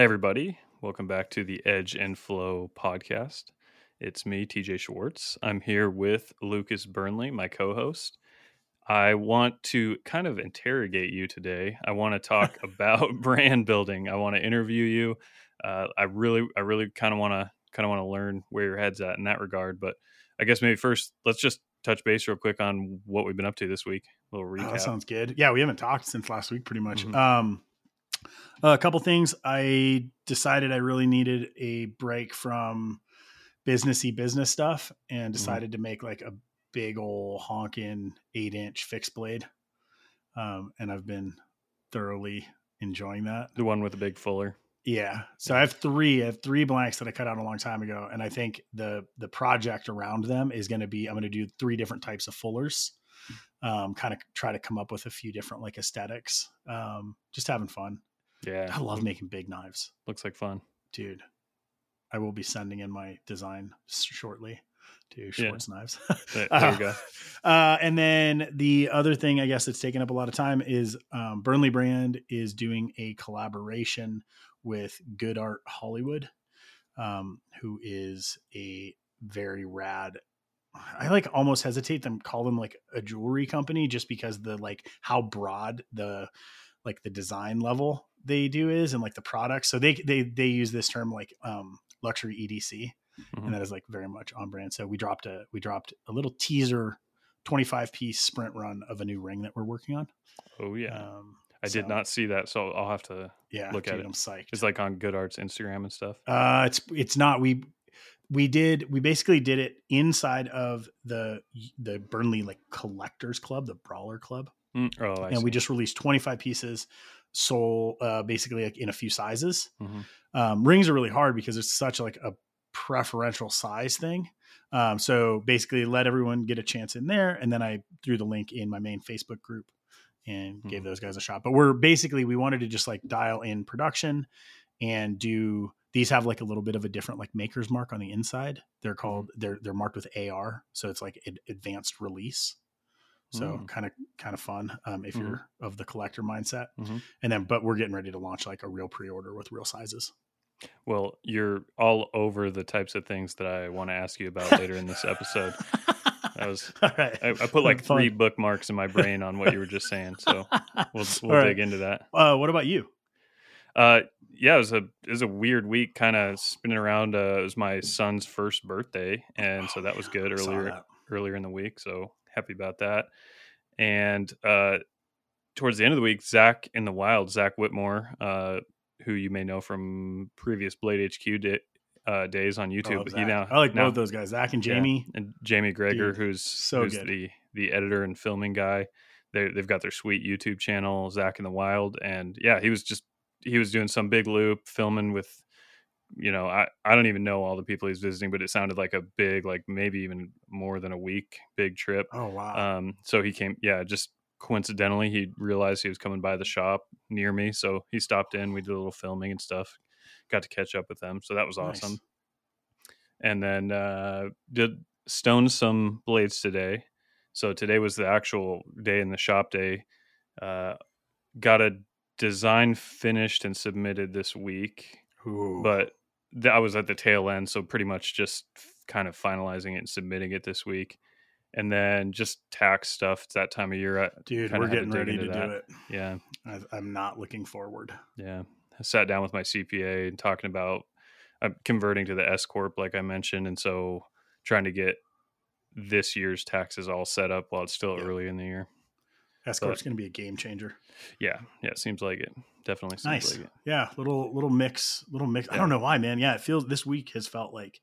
Hey, everybody. Welcome back to the Edge and Flow podcast. It's me, TJ Schwartz. I'm here with Lucas Burnley, my co host. I want to kind of interrogate you today. I want to talk about brand building. I want to interview you. Uh, I really, I really kind of want to kind of want to learn where your head's at in that regard. But I guess maybe first, let's just touch base real quick on what we've been up to this week. A little Oh, recap. that sounds good. Yeah, we haven't talked since last week, pretty much. Mhm. Um, a couple things. I decided I really needed a break from businessy business stuff, and decided to make like a big old honking eight inch fixed blade. Um, and I've been thoroughly enjoying that. the one with the big fuller. Yeah. So I have three. I have three blanks that I cut out a long time ago, and I think the the project around them is going to be I'm going to do three different types of fullers. Um, kind of try to come up with a few different like aesthetics. Um, just having fun. Yeah. I love making big knives, Looks like fun. dude. I will be sending in my design shortly to Yeah. Knives. There, there you go. Uh, and then the other thing, I guess, that's taken up a lot of time is um, Burnley Brand is doing a collaboration with Good Art Hollywood, um, who is a very rad. I like almost hesitate to call them like a jewelry company just because the like how broad the like the design level they do is and like the products. So they they they use this term like um, luxury EDC Mhm. and that is like very much on brand. So we dropped a we dropped a little teaser, twenty five piece sprint run of a new ring that we're working on. Oh, yeah. Um, I did not see that, so I'll have to. Yeah, look at it. I'm psyched. It's like on Good Art's Instagram and stuff. uh, it's it's not we we did we basically did it inside of the the Burnley like collectors club, the Brawler Club, Mm, Oh, I and we just released twenty five pieces, sold uh, basically like in a few sizes. Mhm. um, rings are really hard because it's such like a preferential size thing. Um, so basically, let everyone get a chance in there, and then I threw the link in my main Facebook group and gave Mhm. those guys a shot. But we're basically we wanted to just like dial in production and do these have like a little bit of a different like maker's mark on the inside. They're called they're they're marked with AR, so it's like ad- advanced release. So kind of kind of fun um, if Mhm. you're of the collector mindset. Mhm. And then, but we're getting ready to launch like a real pre-order with real sizes. Well, you're all over the types of things that I want to ask you about later in this episode. I was All right. I, I put like three bookmarks in my brain on what you were just saying, so we'll we'll All right. dig into that. Uh, what about you? Uh, yeah, it was a it was a weird week, kind of spinning around. Uh, it was my son's first birthday, and so that was good earlier earlier in the week. So happy about that. And uh, towards the end of the week, Zach in the Wild, Zach Whitmore, uh, who you may know from previous Blade HQ da- uh, days on YouTube, he now I like now- both those guys, Zach and yeah, Jamie. and Jamie Greger, Dude, who's so who's good. the the editor and filming guy. They they've got their sweet YouTube channel, Zach in the Wild, and yeah, he was just he was doing some big loop filming with, you know, I I don't even know all the people he's visiting, but it sounded like a big, like maybe even more than a week big trip. Oh wow! Um, so he came, yeah, just coincidentally, he realized he was coming by the shop near me, so he stopped in. We did a little filming and stuff. Got to catch up with them, so that was Nice. awesome. And then uh, did stone some blades today. So today was the actual day in the shop day. Uh, got a design finished and submitted this week, Ooh. but I was at the tail end, so pretty much just kind of finalizing it and submitting it this week. And then just tax stuff. It's that time of year. I, dude, we're getting ready to into do it. yeah, I, I'm not looking forward. yeah. I sat down with my CPA and talking about I'm converting to the S corp, like I mentioned, and so trying to get this year's taxes all set up while it's still Yeah. early in the year. S Corp's going to be a game changer. Yeah, yeah. It seems like it. Definitely seems Nice. like it. Yeah, little little mix, little mix. I don't know why, man. Yeah, it feels this week has felt like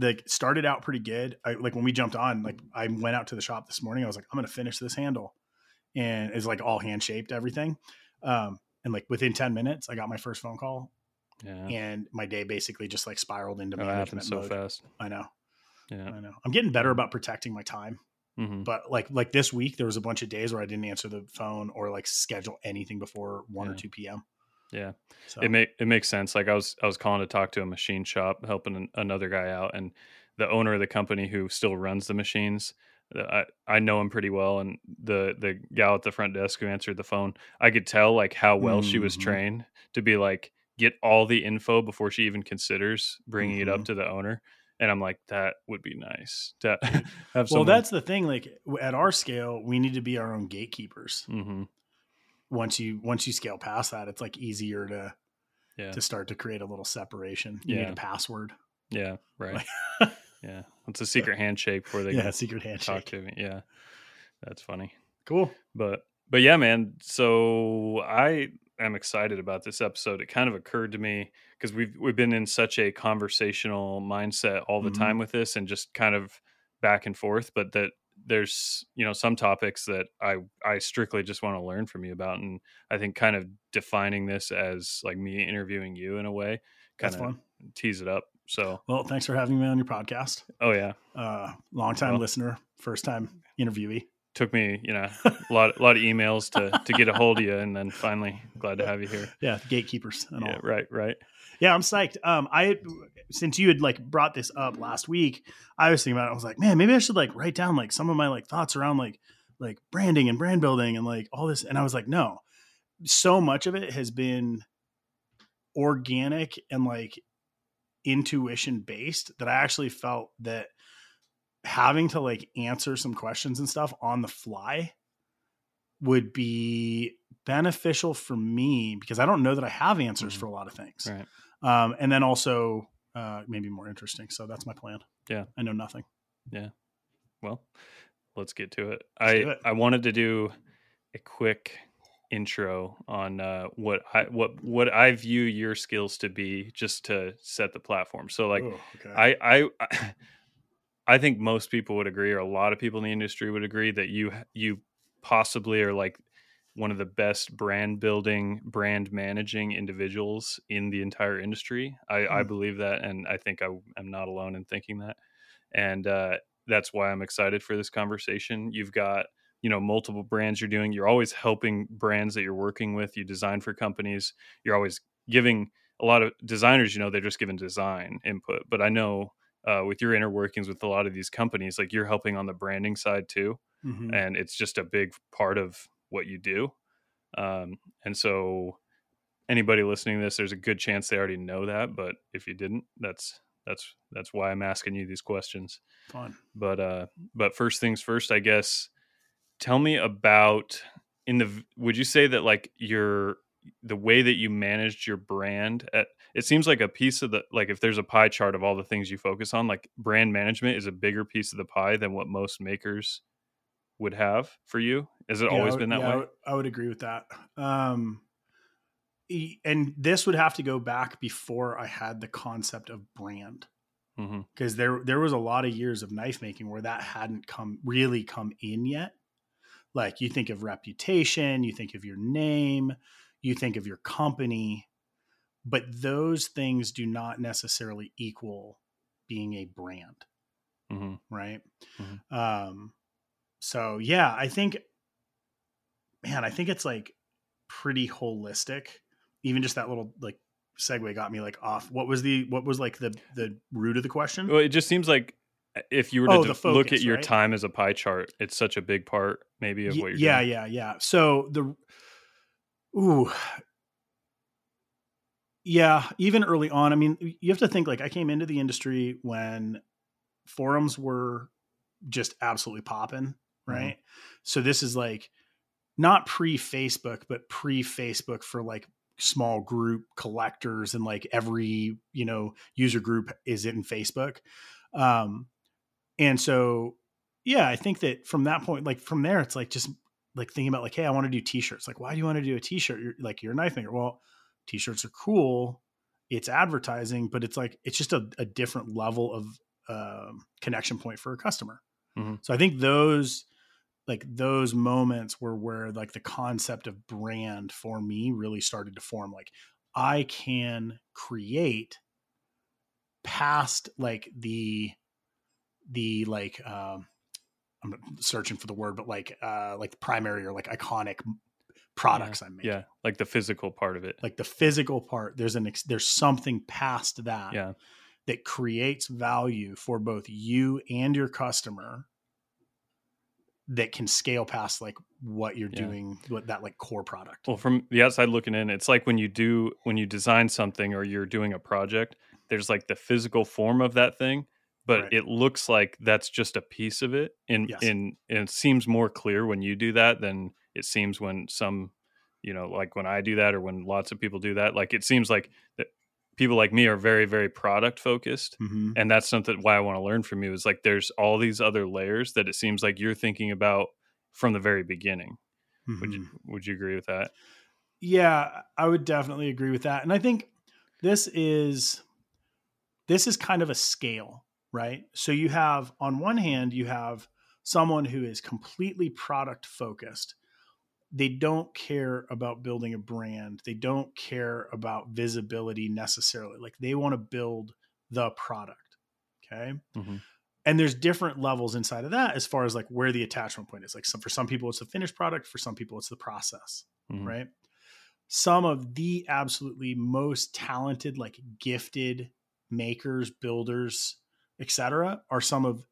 like started out pretty good. I like when we jumped on, like I went out to the shop this morning. I was like, I'm gonna finish this handle, and it's like all hand shaped everything. Um, and like within ten minutes, I got my first phone call, Yeah, and my day basically just like spiraled into Oh, management so mode. fast. I know, Yeah. I know. I'm getting better about protecting my time, hmm but like like this week, there was a bunch of days where I didn't answer the phone or like schedule anything before one or two p.m. Yeah. So It make it makes sense. Like I was I was calling to talk to a machine shop, helping an, another guy out, and the owner of the company who still runs the machines. I, I know him pretty well, and the the gal at the front desk who answered the phone, I could tell like how well she was Mhm. trained to be like, get all the info before she even considers bringing it up Mhm. to the owner. And I'm like, that would be nice to have Well, that's the thing. Like at our scale, we need to be our own gatekeepers. hmm Once you once you scale past that, it's like easier to yeah, to start to create a little separation. You need Yeah. a password. yeah, right, Like- yeah. It's a secret handshake before they yeah, can secret talk handshake. to me. Yeah, that's funny. Cool. but but yeah man so i am excited about this episode it kind of occurred to me because we've we've been in such a conversational mindset all the Mhm. time with this and just kind of back and forth but that there's you know some topics that i i strictly just want to learn from you about and i think kind of defining this as like me interviewing you in a way kind That's of fun. tease it up so Well, thanks for having me on your podcast. oh yeah Uh, long time Well- listener, first time interviewee. Took me you know a lot a lot of emails to to get a hold of you and then finally glad to have you here Yeah, gatekeepers and yeah all. right right Yeah, I'm psyched. Um, I since you had like brought this up last week, I was thinking about it. I was like, man, maybe I should like write down like some of my like thoughts around like like branding and brand building and like all this. And I was like, no, so much of it has been organic and like intuition based that I actually felt that having to like answer some questions and stuff on the fly would be beneficial for me because I don't know that I have answers Mhm. for a lot of things. right Um, and then also uh, maybe more interesting. So that's my plan. Yeah. I know nothing. Yeah. Well let's get to it Let's i it. i wanted to do a quick intro on uh what i what what i view your skills to be just to set the platform so like Oh, okay. I, I I think most people would agree, or a lot of people in the industry would agree that you you possibly are like one of the best brand building, brand managing individuals in the entire industry. I, I Hmm. believe that, and I think I am not alone in thinking that. And uh, that's why I'm excited for this conversation. You've got you know multiple brands you're doing. You're always helping brands that you're working with. You design for companies. You're always giving a lot of designers. You know, they're just giving design input, but I know uh, with your inner workings with a lot of these companies, like you're helping on the branding side too, Mhm. and it's just a big part of what you do. Um, and so, anybody listening to this, there's a good chance they already know that, but if you didn't, that's that's that's why I'm asking you these questions. Fun. But uh, but first things first, I guess. Tell me about in the. Would you say that like your the way that you managed your brand at it seems like a piece of the like if there's a pie chart of all the things you focus on like brand management is a bigger piece of the pie than what most makers would have for you has it Yeah, always would- been that yeah, I way would, I would agree with that. Um, and this would have to go back before I had the concept of brand because there there was a lot of years of knife making where that hadn't come really come in yet. Like you think of reputation, you think of your name, you think of your company, but those things do not necessarily equal being a brand, hmm right? Mhm. Um, so yeah, I think, man, I think it's like pretty holistic. Even just that little like segue got me like off. What was the what was like the the root of the question? well it just seems like uh, if you were to Oh, the look at your right? time as a pie chart it's such a big part maybe of what you're yeah, doing yeah, yeah. So the ooh, yeah. Even early on, I mean, you have to think like I came into the industry when forums were just absolutely popping, Mm-hmm. right? So this is like not pre Facebook, but pre Facebook for like small group collectors and like every you know user group is in Facebook. Um, and so yeah, I think that from that point, like from there, it's like just like thinking about like, hey, I want to do t-shirts. Like, why do you want to do a t-shirt? You're like you're a knife maker. Well, t-shirts are cool. It's advertising, but it's like it's just a, a different level of um, connection point for a customer. Mhm. So I think those like those moments were where like the concept of brand for me really started to form. Like I can create past like the the like um I'm searching for the word, but like uh like the primary or like iconic products I'm making. yeah like the physical part of it Like the physical part, there's an ex- there's something past that yeah that creates value for both you and your customer that can scale past like what you're Yeah. doing, what that like core product. Well, from the outside looking in, it's like when you do when you design something or you're doing a project, there's like the physical form of that thing, but Right. it looks like that's just a piece of it. And Yes. in and it seems more clear when you do that than it seems when some, you know, like when I do that or when lots of people do that. Like it seems like that people like me are very, very product focused. Mhm. And that's something why I want to learn from you is like there's all these other layers that it seems like you're thinking about from the very beginning. Would Mhm. you would you agree with that? Yeah, I would definitely agree with that. And I think this is this is kind of a scale, right? So you have on one hand you have someone who is completely product focused. They don't care about building a brand. They don't care about visibility necessarily. Like they want to build the product. Okay? Mhm. And there's different levels inside of that as far as like where the attachment point is. Like some, for some people it's the finished product, for some people it's the process Mhm. right? Some of the absolutely most talented, like gifted makers, builders, etc., are some of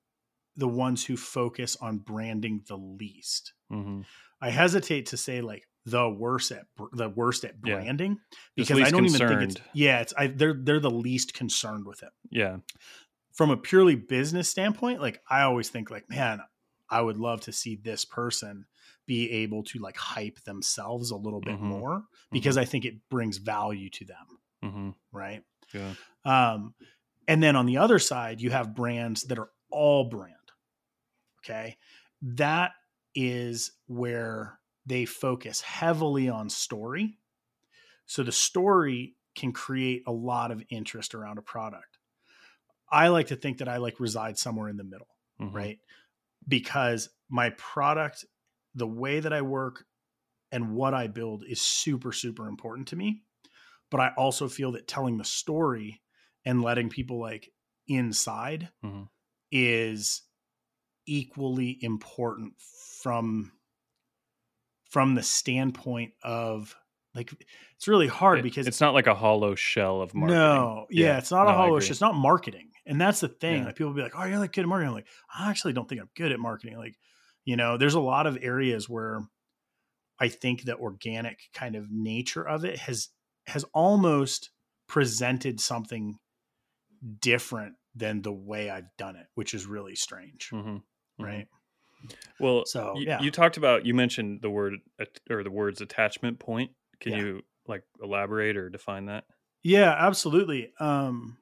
the ones who focus on branding the least. Mhm. I hesitate to say like the worst at the worst at branding Just because I don't even think it's yeah, it's I, they're they're the least concerned with it Yeah. from a purely business standpoint, like I always think like, man, I would love to see this person be able to like hype themselves a little bit Mhm. more because I think it brings value to them, hmm right? Yeah. Um, and then on the other side, you have brands that are all brand. Okay. That is where they focus heavily on story. So the story can create a lot of interest around a product. I like to think that I like reside somewhere in the middle, Mhm. right? Because my product, the way that I work and what I build is super, super important to me. But I also feel that telling the story and letting people like inside Mhm. is equally important from from the standpoint of like it's really hard It- because it's not like a hollow shell of marketing. no, yeah, Yeah. it's not No, a hollow. shit. It's not marketing, and that's the thing. Yeah. Like people be like, "Oh, you're like good at marketing." I'm like, I actually don't think I'm good at marketing. Like, you know, there's a lot of areas where I think the organic kind of nature of it has has almost presented something different than the way I've done it, which is really strange, Mhm. Mhm. right? Well, So, you, yeah. you talked about you mentioned the word or the words attachment point. Can Yeah. you like elaborate or define that? Yeah, absolutely. Um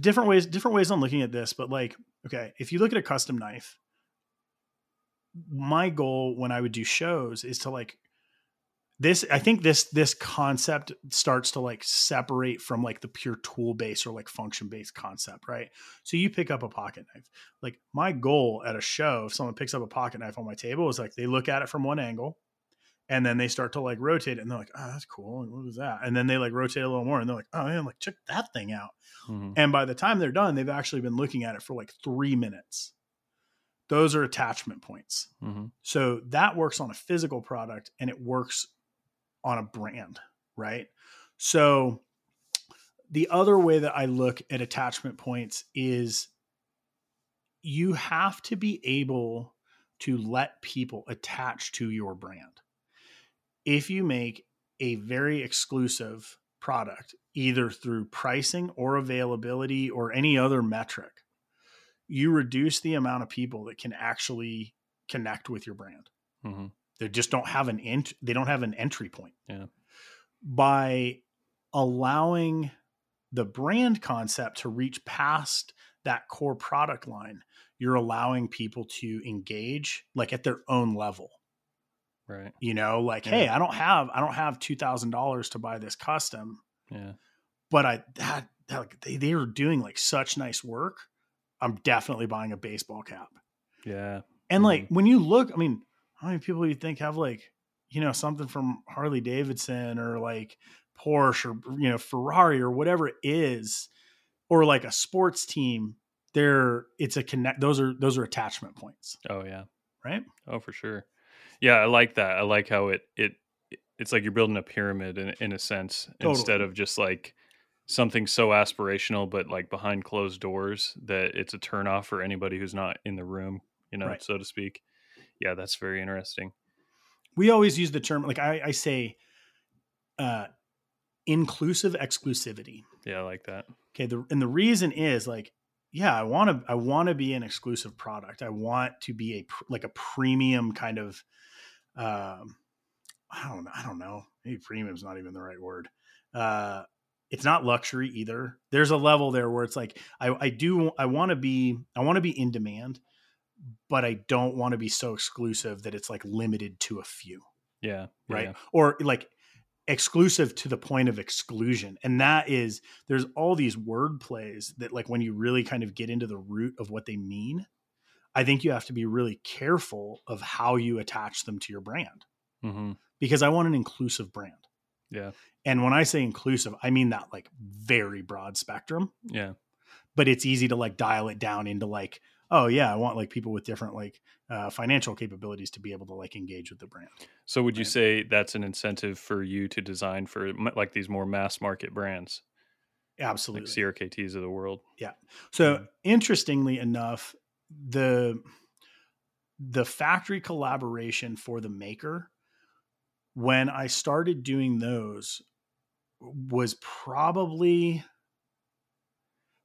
different ways different ways on looking at this, but like, okay, if you look at a custom knife, my goal when I would do shows is to like this I think this this concept starts to like separate from like the pure tool based or like function based concept, right? So you pick up a pocket knife. Like my goal at a show, if someone picks up a pocket knife on my table, is like they look at it from one angle and then they start to like rotate it and they're like, oh, that's cool. And was that? And then they like rotate a little more and they're like, oh man, like check that thing out. Mhm. And by the time they're done, they've actually been looking at it for like three minutes. Those are attachment points. Mhm. So that works on a physical product and it works on a brand, right? So the other way that I look at attachment points is you have to be able to let people attach to your brand. If you make a very exclusive product, either through pricing or availability or any other metric, you reduce the amount of people that can actually connect with your brand Mhm. They just don't have an ent- they don't have an entry point Yeah. by allowing the brand concept to reach past that core product line you're allowing people to engage like at their own level Right. you know like Yeah. hey i don't have i don't have $2000 to buy this custom Yeah. but i that, that like they, they were doing like such nice work i'm definitely buying a baseball cap Yeah. and like Mm-hmm. when you look, I mean, how many people you think have like, you know, something from Harley Davidson or like Porsche or you know, Ferrari or whatever it is, or like a sports team, there it's a connect those are those are attachment points, Oh yeah. right? Oh for sure. Yeah, I like that. I like how it it it's like you're building a pyramid in in a sense instead of just like something so aspirational but like behind closed doors that it's a turnoff for anybody who's not in the room you know, Right. so to speak. Yeah, that's very interesting. we always use the term like I, I say uh inclusive exclusivity. Yeah, I like that. okay the and the reason is like yeah i want to i want to be an exclusive product. I want to be a like a premium kind of um i don't know i don't know. Maybe premium is not even the right word. Uh it's not luxury either. There's a level there where it's like i i do i want to be i want to be in demand but i don't want to be so exclusive that it's like limited to a few Yeah. right Yeah. or like exclusive to the point of exclusion and that is there's all these word plays that like when you really kind of get into the root of what they mean i think you have to be really careful of how you attach them to your brand hmm because i want an inclusive brand Yeah. and when i say inclusive i mean that like very broad spectrum Yeah. but it's easy to like dial it down into like oh yeah i want like people with different like uh, financial capabilities to be able to like engage with the brand So would you Right. say that's an incentive for you to design for like these more mass market brands, absolutely like CRKTs of the world? Yeah. So Yeah. interestingly enough, the the factory collaboration for the maker, when I started doing those, was probably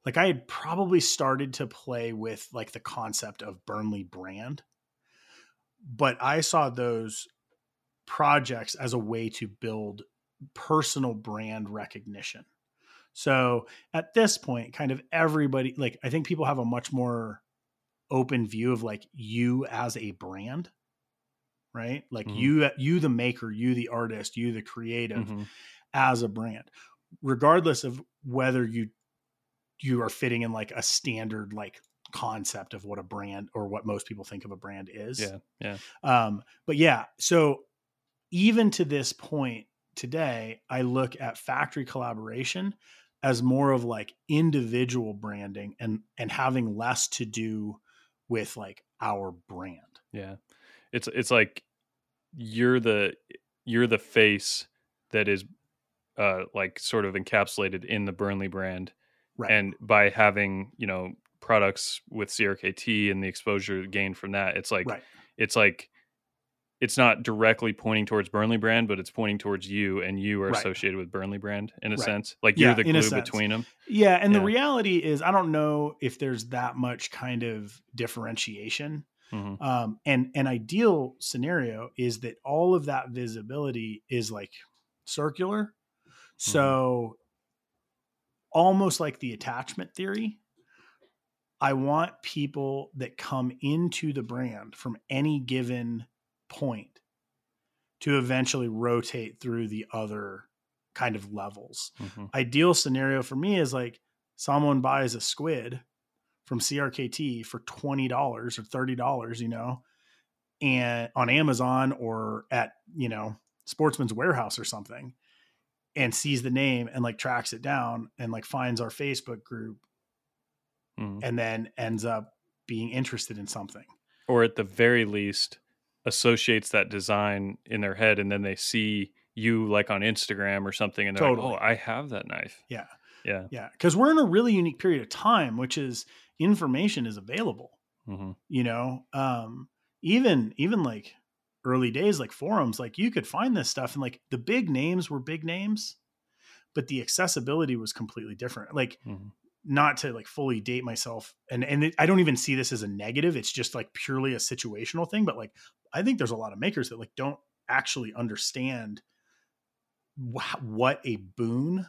like I had probably started to play with like the concept of Burnley brand, but I saw those projects as a way to build personal brand recognition. So at this point, kind of everybody, like, I think people have a much more open view of like you as a brand, right? Like Mhm. you, you, the maker, you, the artist, you, the creative Mhm. as a brand, regardless of whether you, you are fitting in like a standard, like concept of what a brand or what most people think of a brand is. Yeah. Yeah. Um, but yeah, so even to this point today, I look at factory collaboration as more of like individual branding and and having less to do with like our brand. Yeah. It's it's like you're the you're the face that is uh like sort of encapsulated in the Burnley brand. Right. And by having, you know, products with CRKT and the exposure gained from that, it's like right. it's like it's not directly pointing towards Burnley brand, but it's pointing towards you, and you are Right. associated with Burnley brand in a Right. sense. Like Yeah, you're the glue between them. Yeah, and Yeah. the reality is I don't know if there's that much kind of differentiation. hmm Um, and an ideal scenario is that all of that visibility is like circular. So almost like the attachment theory, I want people that come into the brand from any given point to eventually rotate through the other kind of levels. hmm Ideal scenario for me is like someone buys a squid from CRKT for $20 or $30, you know, and on Amazon or at, you know, Sportsman's Warehouse or something and sees the name and like tracks it down and like finds our Facebook group hmm and then ends up being interested in something. Or at the very least, associates that design in their head, and then they see you like on Instagram or something, and they're Totally. like, "Oh, I have that knife." Yeah. Yeah. Yeah. Cause we're in a really unique period of time, which is information is available. hmm you know um even even like early days like forums like you could find this stuff and like the big names were big names but the accessibility was completely different like hmm not to like fully date myself and and it, i don't even see this as a negative it's just like purely a situational thing but like i think there's a lot of makers that like don't actually understand wh- what a boon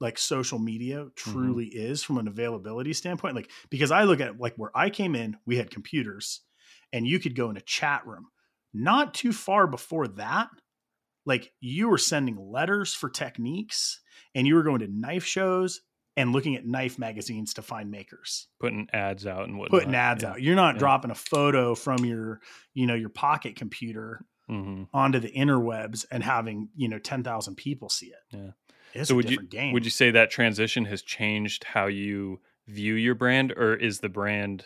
like social media truly is from an availability standpoint like because i look at like where i came in we had computers and you could go in a chat room not too far before that like you were sending letters for techniques and you were going to knife shows and looking at knife magazines to find makers Putting ads out and whatnot. putting ads yeah. out you're not Yeah. dropping a photo from your you know your pocket computer hmm onto the interwebs and having you know 10,000 people see it Yeah. it's So a would you game would you say that transition has changed how you view your brand, or is the brand?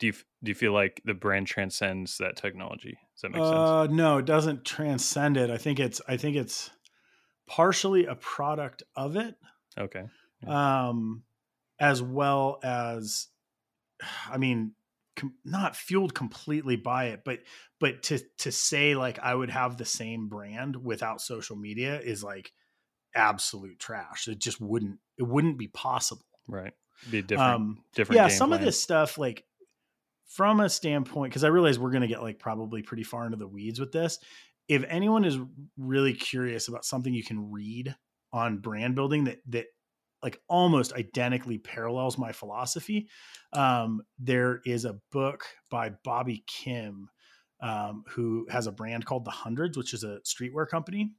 Do you do you feel like the brand transcends that technology? Does that make sense? uh no it doesn't transcend it i think it's i think it's partially a product of it Okay. um as well as i mean com- not fueled completely by it, but but to to say like I would have the same brand without social media is like absolute trash. It just wouldn't it wouldn't be possible. Right. Be a different Um, different yeah, some of this stuff like from a standpoint because I realize we're going to get like probably pretty far into the weeds with this. If anyone is really curious about something you can read on brand building that that like almost identically parallels my philosophy, um, there is a book by Bobby Kim um, who has a brand called The Hundreds, which is a streetwear company,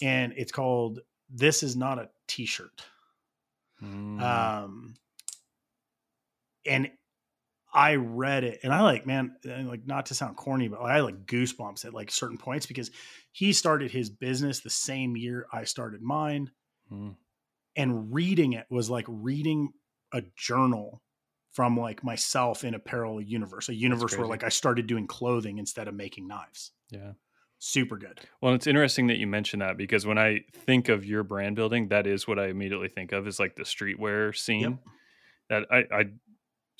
and it's called "This Is Not a T-shirt." Mm. um and i read it and i like man like not to sound corny but i like goosebumps at like certain points because he started his business the same year i started mine Mm. and reading it was like reading a journal from like myself in a parallel universe a universe where like i started doing clothing instead of making knives yeah. super good Well, it's interesting that you mentioned that because when I think of your brand building, that is what I immediately think of is like the streetwear scene. That I, I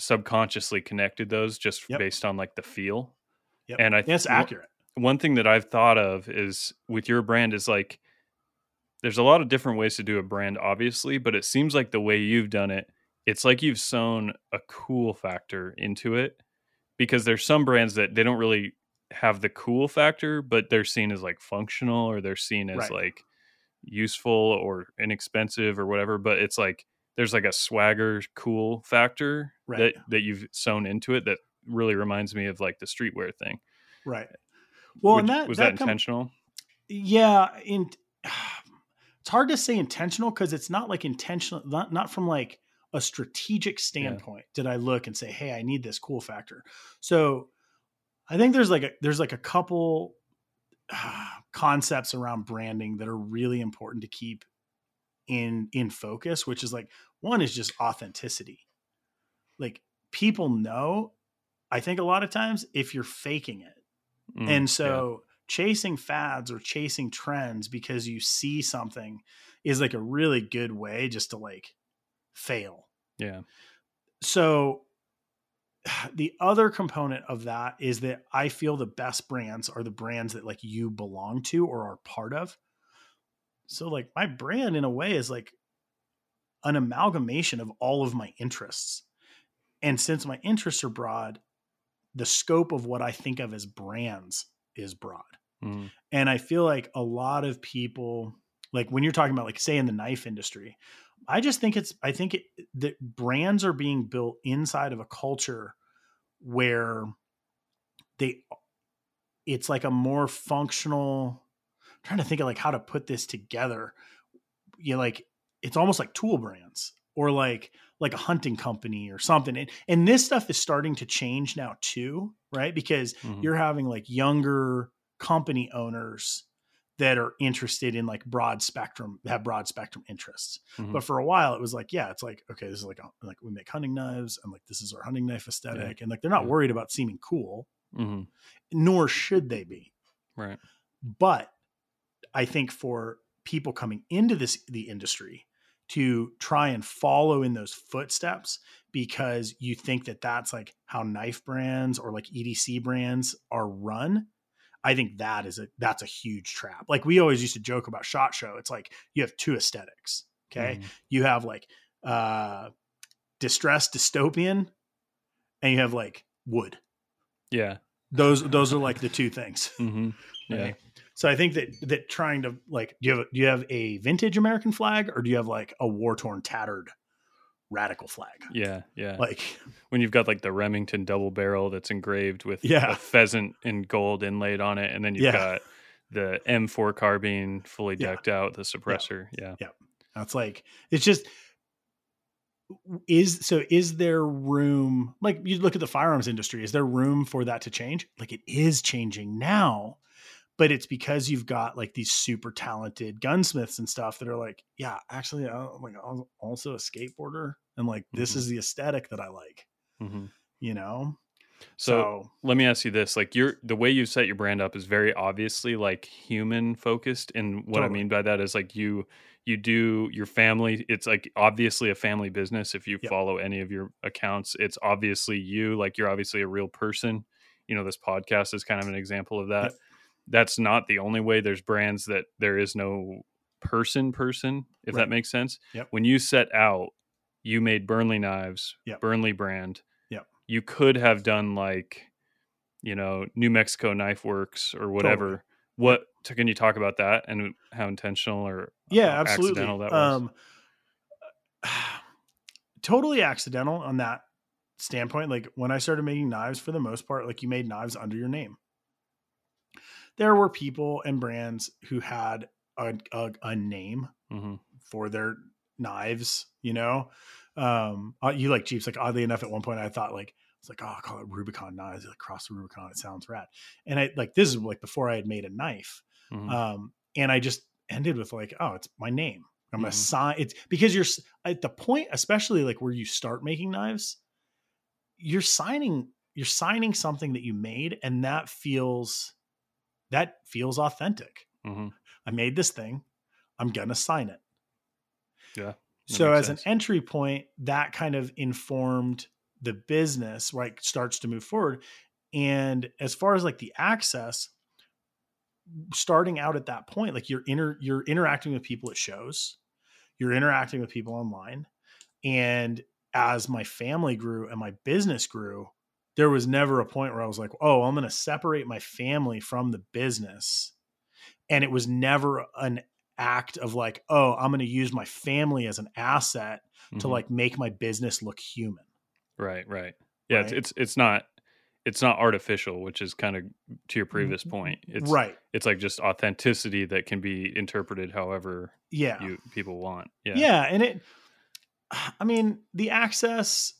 subconsciously connected those just Yep. based on like the feel. yep And I think that's accurate one thing that I've thought of is with your brand is like there's a lot of different ways to do a brand, obviously, but it seems like the way you've done it, it's like you've sewn a cool factor into it because there's some brands that they don't really have the cool factor, but they're seen as like functional or they're seen as Right. like useful or inexpensive or whatever. But it's like there's like a swagger cool factor Right. that that you've sewn into it that really reminds me of like the streetwear thing. right eh, well Would- and that was that, come- intentional? yeah in it's hard to say intentional because it's not like intentional not not from like a strategic standpoint did i look and say hey i need this cool factor so i think there's like a there's like a couple concepts around branding that are really important to keep in in focus which is like one is just authenticity like people know i think a lot of times if you're faking it Mm, and yeah. so chasing fads or chasing trends because you see something is like a really good way just to like fail. yeah, So the other component of that is that I feel the best brands are the brands that like you belong to or are part of. So like my brand in a way is like an amalgamation of all of my interests. And since my interests are broad, the scope of what I think of as brands is broad. Mm, And I feel like a lot of people, like when you're talking about, like, say, in the knife industry, I just think it's, I think it, that brands are being built inside of a culture where they, it's like a more functional, trying to think of like how to put this together. You know, like, it's almost like tool brands or like, like a hunting company or something. And, and this stuff is starting to change now too, right? Because mhm. you're having like younger company owners that are interested in like broad spectrum have broad spectrum interests Mhm. but for a while it was like yeah it's like okay this is like a, like we make hunting knives and like this is our hunting knife aesthetic and like they're not Yeah. worried about seeming cool Mhm. nor should they be right. but i think for people coming into this the industry to try and follow in those footsteps because you think that that's like how knife brands or like edc brands are run i think that is a that's a huge trap like we always used to joke about shot show it's like you have two aesthetics okay Mhm. you have like uh distressed dystopian and you have like wood Yeah. those those are like the two things hmm Yeah. Right. So I think that that trying to like do you have do you have a vintage American flag or do you have like a war torn tattered radical flag? Yeah. Yeah. Like when you've got like the Remington double barrel that's engraved with Yeah. a pheasant in gold inlaid on it, and then you've Yeah. got the M4 carbine fully Yeah. decked out, the suppressor. Yeah. yeah. that's like it's just is so is there room like you look at the firearms industry is there room for that to change like it is changing now but it's because you've got like these super talented gunsmiths and stuff that are like yeah actually I'm like I'm also a skateboarder and like this Mhm. is the aesthetic that I like hmm you know So, So, let me ask you this: like, your the way you set your brand up is very obviously like human focused, and what I mean by that is like you you do your family. It's like obviously a family business. If you Yep. follow any of your accounts, it's obviously you. Like you're obviously a real person. You know, this podcast is kind of an example of that. That's not the only way. There's brands that there is no person person, if Right. that makes sense. Yep. When you set out, you made Burnley knives, Yep. Burnley brand. Yep. You could have done like, you know, New Mexico Knife Works or whatever. Totally. What so can you talk about that and how intentional or yeah, how absolutely. accidental that was? Um, totally accidental on that standpoint. Like when I started making knives, for the most part, like you made knives under your name. There were people and brands who had a, a, a name hmm for their knives, you know. Um, uh, you like Jeeps, like oddly enough, at one point I thought like it's like, oh, I'll call it Rubicon knives, like cross the Rubicon, it sounds rad. And I like this is like before I had made a knife. hmm Um, and I just ended with like, oh, it's my name. I'm gonna Mhm. sign it's because you're at the point, especially like where you start making knives, you're signing, you're signing something that you made, and that feels that feels authentic. hmm I made this thing. I'm gonna sign it. Yeah, So as sense. an entry point, that kind of informed the business, right? Starts to move forward. And as far as like the access, starting out at that point, like you're inter you're interacting with people at shows, you're interacting with people online. And as my family grew and my business grew, there was never a point where I was like, oh, I'm gonna separate my family from the business. And it was never an act of like, oh, I'm gonna use my family as an asset to Mhm. like make my business look human. right, right. Yeah, It's, it's it's not it's not artificial, which is kind of to your previous point. It's right. It's like just authenticity that can be interpreted however Yeah. you people want. Yeah. yeah and it i mean the access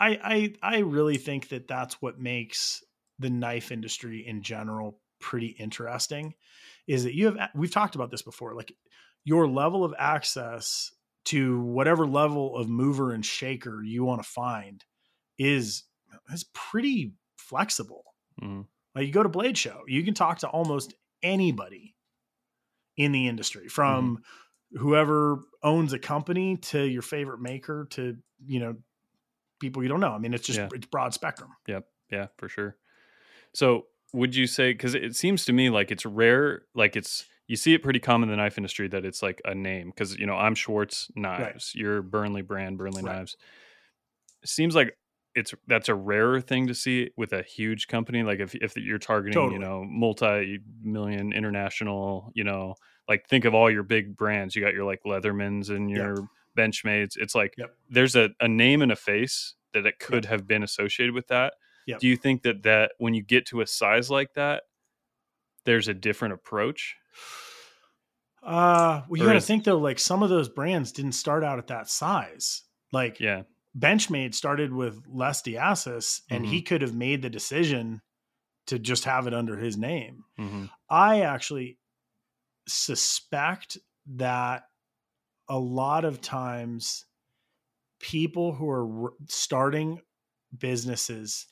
i i i really think that that's what makes the knife industry in general pretty interesting is that you have we've talked about this before like your level of access to whatever level of mover and shaker you want to find is is pretty flexible Mhm. like you go to Blade Show, you can talk to almost anybody in the industry, from whoever owns a company to your favorite maker to you know people you don't know. I mean, it's just Yeah. it's broad spectrum. Yep. Yeah, for sure. So would you say because it seems to me like it's rare, like it's you see it pretty common in the knife industry that it's like a name because you know I'm Schwartz Knives, you're Burnley brand Burnley Right. Knives. It seems like it's that's a rarer thing to see with a huge company. Like if if you're targeting Totally. you know multi million international, you know like think of all your big brands. You got your like Leathermans and Yep. Your Benchmades. It's like Yep. there's a, a name and a face that it could have been associated with that. Yep. Do you think that that when you get to a size like that, there's a different approach? Uh, well, you got to think though, like some of those brands didn't start out at that size. Like Yeah. Benchmade started with Les de Asis, and Mm-hmm. he could have made the decision to just have it under his name. hmm I actually suspect that a lot of times people who are r- starting businesses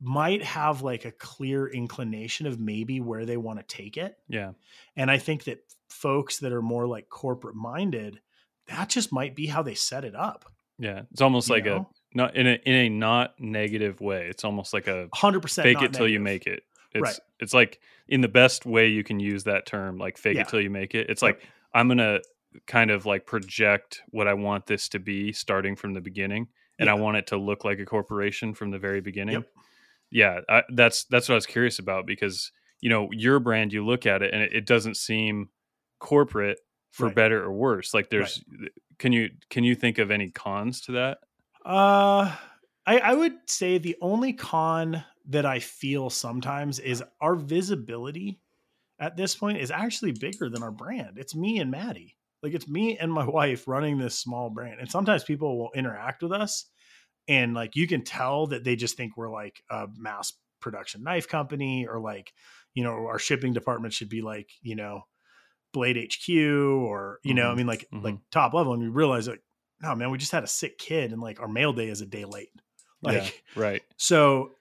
might have like a clear inclination of maybe where they want to take it. Yeah. And I think that folks that are more like corporate minded, that just might be how they set it up. Yeah. It's almost you like know? a not in a in a not negative way. It's almost like a 100% fake it till you make it. It's Right. it's like in the best way you can use that term, like fake Yeah. it till you make it. It's Yep. like I'm gonna kind of like project what I want this to be starting from the beginning, and I want it to look like a corporation from the very beginning. Yep. Yeah, I, that's that's what I was curious about because you know your brand, you look at it and it, it doesn't seem corporate for Right. better or worse. Like there's, can you can you think of any cons to that? Uh, I, I would say the only con that I feel sometimes is our visibility at this point is actually bigger than our brand. It's me and Maddie. Like it's me and my wife running this small brand. And sometimes people will interact with us and like you can tell that they just think we're like a mass production knife company or like, you know, our shipping department should be like, you know, Blade HQ or, you know, I Mhm. mean like Mhm. like top level. And we realize like, no, man, we just had a sick kid and like our mail day is a day late. Like yeah, right. so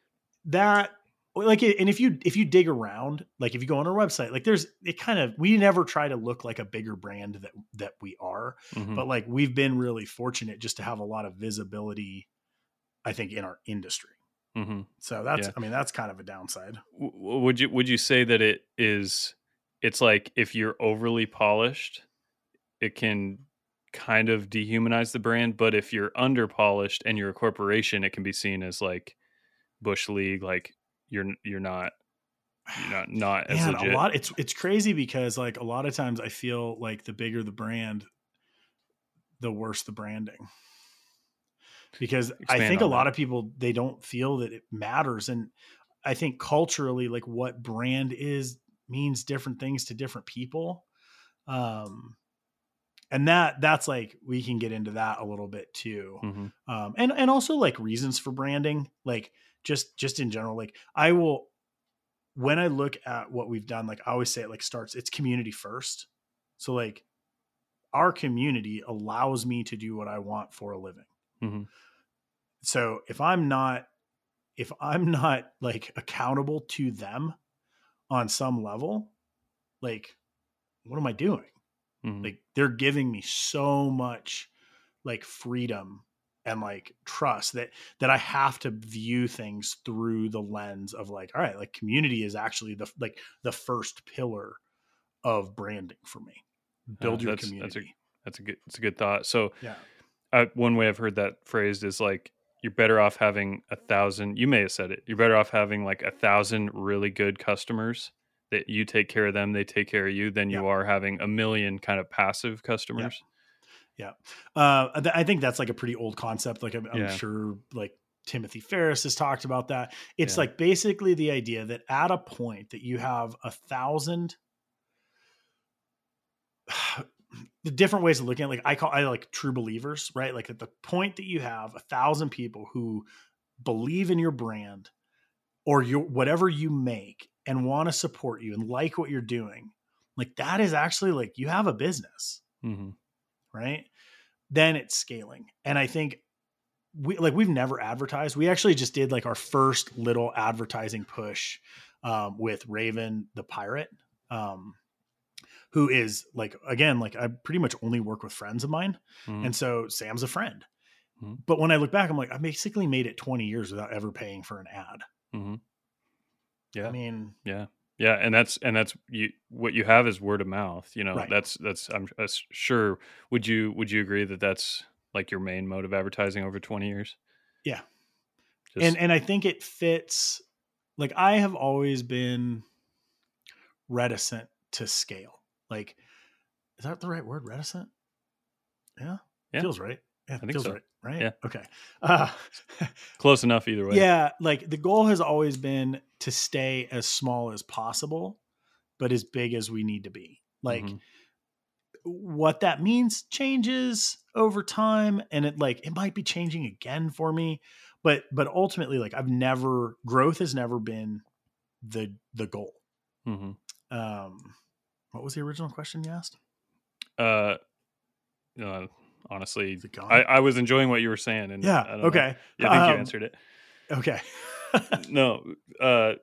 that like and if you if you dig around like if you go on our website like there's it kind of we never try to look like a bigger brand that that we are Mhm. but like we've been really fortunate just to have a lot of visibility i think in our industry Mhm. so that's Yeah. i mean that's kind of a downside w- would you would you say that it is it's like if you're overly polished it can kind of dehumanize the brand but if you're under polished and you're a corporation it can be seen as like bush league like you're you're not you're not not as Man, legit. a lot it's it's crazy because like a lot of times i feel like the bigger the brand the worse the branding. Because i think a on lot of people they don't feel that it matters and i think culturally like what brand is means different things to different people um and that that's like we can get into that a little bit too. Mhm. um and and also like reasons for branding like just just in general like i will when i look at what we've done like i always say it like starts it's community first so like our community allows me to do what i want for a living Mhm. so if i'm not if i'm not like accountable to them on some level like what am i doing Mhm. like they're giving me so much like freedom and like trust that that I have to view things through the lens of like all right like community is actually the like the first pillar of branding for me build Uh, your that's- that's a- community that's a good it's a good thought so yeah uh, one way I've heard that phrased is like you're better off having a thousand. You may have said it. You're better off having like a thousand really good customers that you take care of them, they take care of you, than you are having a million kind of passive customers. Uh th- I think that's like a pretty old concept like I'm, I'm Yeah. sure like Timothy Ferriss has talked about that it's Yeah. like basically the idea that at a point that you have a thousand the different ways of looking at it, like I call I like true believers, right? Like at the point that you have a thousand people who believe in your brand or your whatever you make and want to support you and like what you're doing, like that is actually like you have a business, hmm right? Then it's scaling. And I think we like we've never advertised. We actually just did like our first little advertising push um, with Raven the pirate. Um, who is like again like I pretty much only work with friends of mine, Mhm. and so Sam's a friend. Mhm. But when I look back, I'm like I basically made it 20 years without ever paying for an ad. hmm Yeah. I mean, Yeah. Yeah, and that's and that's you. What you have is word of mouth. You know, Right. that's that's. I'm sure. Would you Would you agree that that's like your main mode of advertising over 20 years? Yeah. Just, and and I think it fits. Like I have always been reticent to scale. Like, is that the right word? Reticent? Yeah, Yeah. feels right. Yeah, think feels so. right. Right. Yeah. Okay. Uh, close enough either way. yeah, like the goal has always been to stay as small as possible, but as big as we need to be. Like. Mhm. what that means changes over time and it like it might be changing again for me but but ultimately like i've never growth has never been the the goal Mhm. um what was the original question you asked Uh, uh, honestly, Is it gone? I, I was enjoying what you were saying, and yeah know. okay Yeah, I think you Um, answered it. okay no uh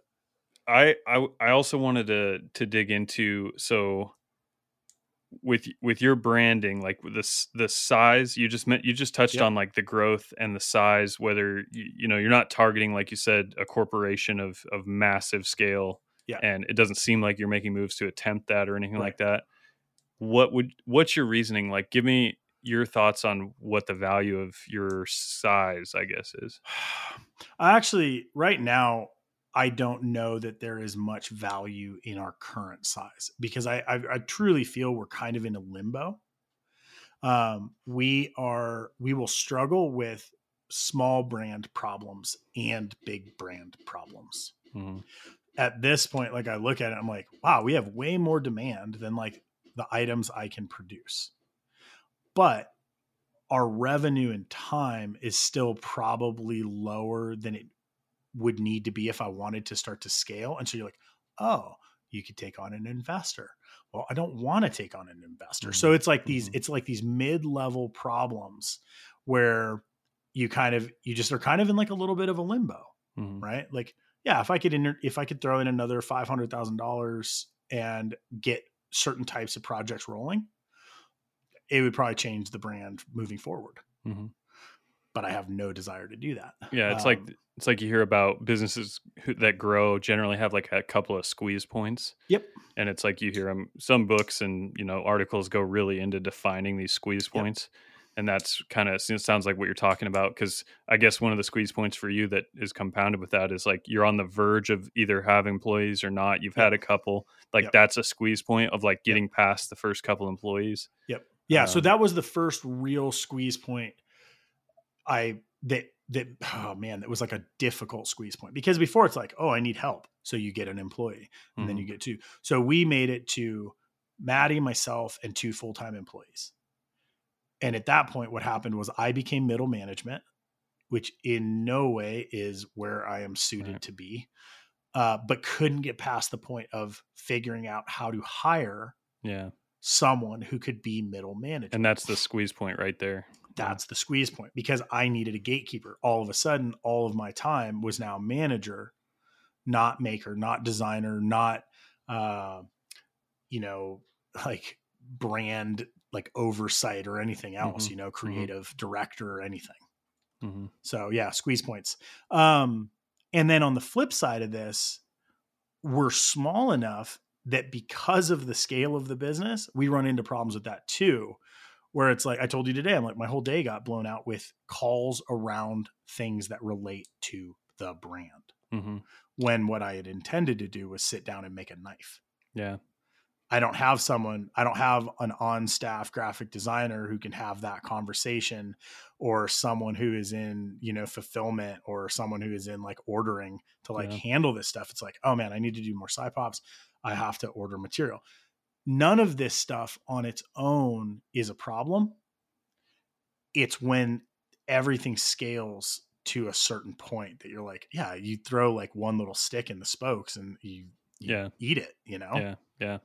I, I i also wanted to to dig into so with with your branding like with this the size you just meant you just touched Yep. on like the growth and the size whether you, you know you're not targeting like you said a corporation of of massive scale Yeah. and it doesn't seem like you're making moves to attempt that or anything Right. like that what would what's your reasoning like give me your thoughts on what the value of your size i guess is I actually right now I don't know that there is much value in our current size because I I, I truly feel we're kind of in a limbo. Um, we are we will struggle with small brand problems and big brand problems. Mhm. At this point, like I look at it, I'm like, wow, we have way more demand than like the items I can produce. But our revenue and time is still probably lower than it would need to be if I wanted to start to scale. And so you're like, oh, you could take on an investor. Well, I don't want to take on an investor. So it's like these, Mhm. it's like these mid-level problems where you kind of you just are kind of in like a little bit of a limbo, Mhm. right? Like yeah, if I could inter- if I could throw in another five hundred thousand dollars and get certain types of projects rolling, it would probably change the brand moving forward. Mhm. But I have no desire to do that. Yeah, it's like Um, it's like you hear about businesses who, that grow generally have like a couple of squeeze points. Yep. And it's like you hear them some books and you know articles go really into defining these squeeze Yep. points. And that's kind of it sounds like what you're talking about because I guess one of the squeeze points for you that is compounded with that is like you're on the verge of either having employees or not. You've had a couple. Like Yep. that's a squeeze point of like getting past the first couple employees. Yep. Yeah. so Um, that was the first real squeeze point. I that that oh man, that was like a difficult squeeze point because before it's like, oh, I need help, so you get an employee, and then Mhm. you get two. So we made it to Maddie, myself, and two full time employees. And at that point, what happened was I became middle management, which in no way is where I am suited Right. to be, uh, but couldn't get past the point of figuring out how to hire yeah. Someone who could be middle management. And that's the squeeze point right there. that's the squeeze point because I needed a gatekeeper. All of a sudden, all of my time was now manager, not maker, not designer, not uh, you know, like brand like oversight or anything else, Mhm, you know, creative director or anything. hmm So yeah, squeeze points. Um, and then on the flip side of this, we're small enough that because of the scale of the business, we run into problems with that too. Where it's like I told you today, I'm like my whole day got blown out with calls around things that relate to the brand. hmm When what I had intended to do was sit down and make a knife. Yeah. I don't have someone, I don't have an on staff graphic designer who can have that conversation or someone who is in, you know, fulfillment or someone who is in like ordering to like Yeah. handle this stuff. It's like, oh man, I need to do more pops. I have to order material. None of this stuff on its own is a problem. It's when everything scales to a certain point that you're like, yeah, you throw like one little stick in the spokes and you, you Yeah. eat it, you know? Yeah, yeah.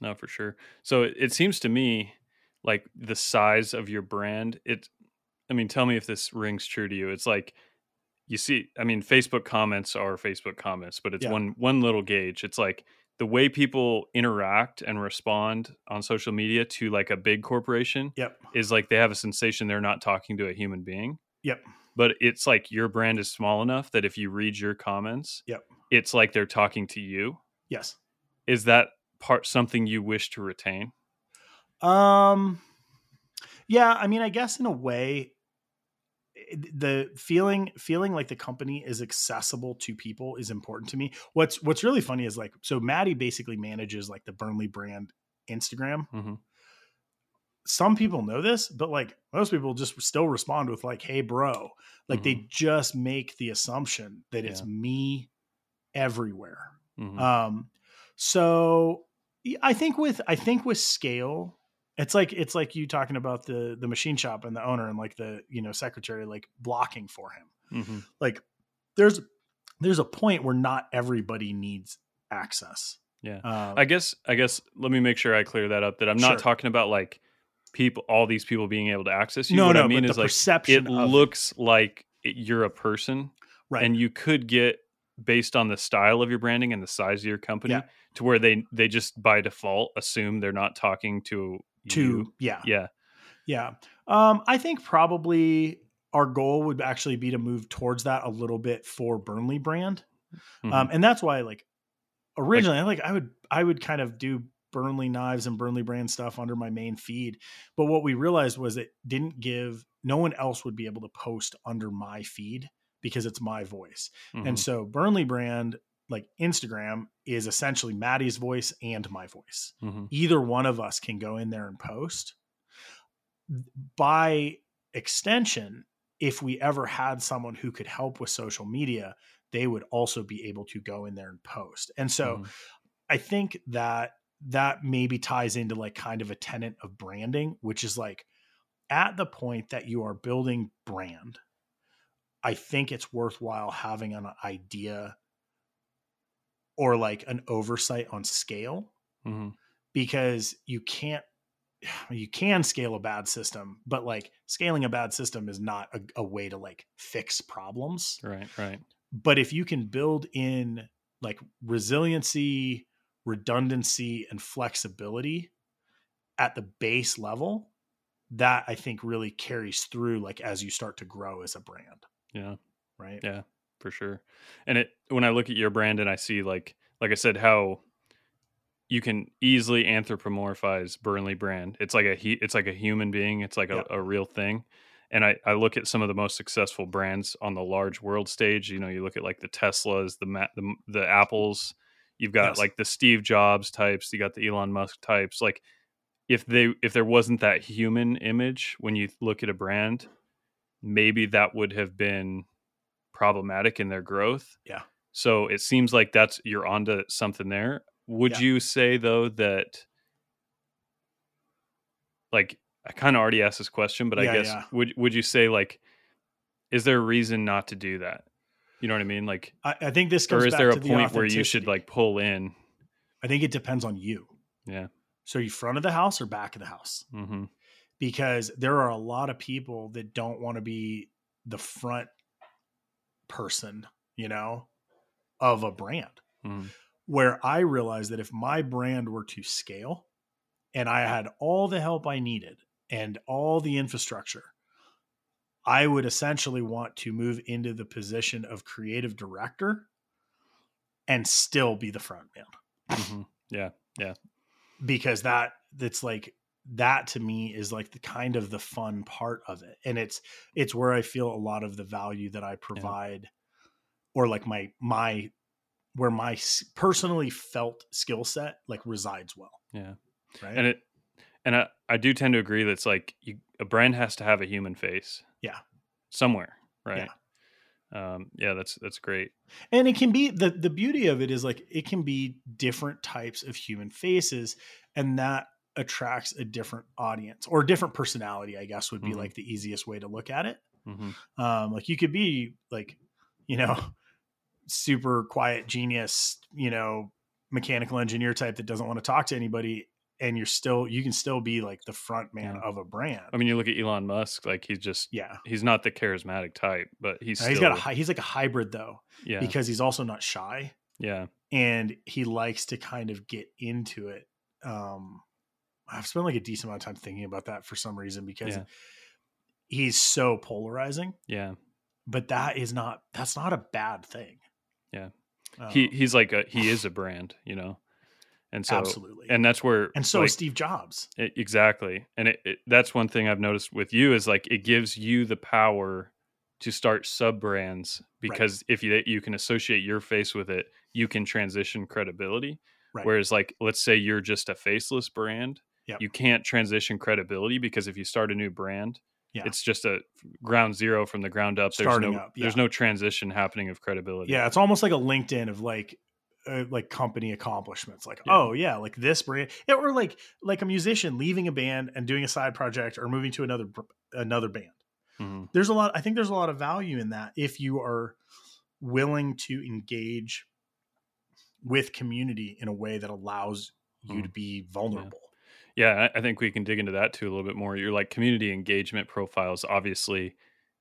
No, for sure. So it, it seems to me like the size of your brand, it I mean, tell me if this rings true to you. It's like you see, I mean, Facebook comments are Facebook comments, but it's Yeah. one one little gauge. It's like the way people interact and respond on social media to like a big corporation Yep. is like they have a sensation they're not talking to a human being. Yep. But it's like your brand is small enough that if you read your comments, Yep. it's like they're talking to you Yes. is that part something you wish to retain Um yeah, I mean I guess in a way the feeling feeling like the company is accessible to people is important to me. What's what's really funny is like so Maddie basically manages like the Burnley brand Instagram. mm-hmm. Some people know this, but like most people just still respond with like hey bro. Like they just make the assumption that it's me everywhere. Mm-hmm. Um, so I think with I think with scale, it's like it's like you talking about the the machine shop and the owner and like the you know secretary like blocking for him. hmm Like there's there's a point where not everybody needs access. Yeah. Um, i guess i guess let me make sure i clear that up that i'm not Sure. talking about like people all these people being able to access you no, what no, i mean but is the like perception it looks like it, you're a person right. and you could get based on the style of your branding and the size of your company Yeah. to where they they just by default assume they're not talking to to yeah yeah Yeah. Um, I think probably our goal would actually be to move towards that a little bit for Burnley brand. Mhm. Um, and that's why like originally like I would I would kind of do Burnley knives and Burnley brand stuff under my main feed. But what we realized was it didn't give no one else would be able to post under my feed because it's my voice. Mhm. And so Burnley brand like Instagram is essentially Maddie's voice and my voice Mhm. either one of us can go in there and post. By extension, if we ever had someone who could help with social media, they would also be able to go in there and post. And so Mhm. I think that that maybe ties into like kind of a tenet of branding, which is like at the point that you are building brand, I think it's worthwhile having an idea or like an oversight on scale Mhm. because you can't you can scale a bad system but like scaling a bad system is not a, a way to like fix problems right right but if you can build in like resiliency, redundancy, and flexibility at the base level, that I think really carries through like as you start to grow as a brand. Yeah. Right. Yeah, for sure. And it when I look at your brand and I see like like I said how you can easily anthropomorphize Burnley brand. It's like a he, it's like a human being. It's like a, Yeah. a real thing. And I, I look at some of the most successful brands on the large world stage. You know, you look at like the Teslas, the Ma- the, the Apples. You've got Yes. like the Steve Jobs types. You got the Elon Musk types. Like if they if there wasn't that human image when you look at a brand, maybe that would have been problematic in their growth. Yeah. So it seems like that's you're onto something there. Would Yeah. you say though that like I kind of already asked this question, but I guess yeah. would would you say like is there a reason not to do that? You know what I mean? Like I, I think this or is back there a the point where you should like pull in? I think it depends on you. Yeah. So are you front of the house or back of the house? hmm Because there are a lot of people that don't want to be the front person, you know, of a brand. hmm Where I realized that if my brand were to scale and I had all the help I needed and all the infrastructure, I would essentially want to move into the position of creative director and still be the front man. hmm Yeah. because that that's like that to me is like the kind of the fun part of it and it's it's where i feel a lot of the value that i provide or like my my where my personally felt skill set like resides well Yeah. right And it and I, I do tend to agree that it's like you, a brand has to have a human face. Yeah. Somewhere, right? Um, yeah, that's that's great. and it can be the the beauty of it is like it can be different types of human faces and that attracts a different audience or a different personality i guess would be Mhm. like the easiest way to look at it. Hmm um like you could be like you know super quiet genius you know mechanical engineer type that doesn't want to talk to anybody and you're still you can still be like the front man Yeah. of a brand. I mean, you look at Elon Musk; like he's just yeah. he's not the charismatic type, but he's still, he's got a he's like a hybrid though yeah, because he's also not shy. Yeah, and he likes to kind of get into it um i've spent like a decent amount of time thinking about that for some reason because Yeah. he's so polarizing yeah. but that is not that's not a bad thing Yeah. Um, he he's like a he is a brand, you know, and so absolutely and that's where and so like, is Steve Jobs. E- exactly and it, it that's one thing i've noticed with you is like it gives you the power to start sub brands because if you you can associate your face with it you can transition credibility Right. whereas like let's say you're just a faceless brand Yep. you can't transition credibility because if you start a new brand Yeah. it's just a ground zero from the ground up there's Starting no up, there's no transition happening of credibility Yeah, it's almost like a LinkedIn of like uh, like company accomplishments. Like, Yeah. oh yeah, like this brand, yeah, or like like a musician leaving a band and doing a side project or moving to another another band. Mhm. There's a lot. I think there's a lot of value in that if you are willing to engage with community in a way that allows you Mm. to be vulnerable. Yeah, I think we can dig into that too a little bit more. Your like community engagement profiles, obviously,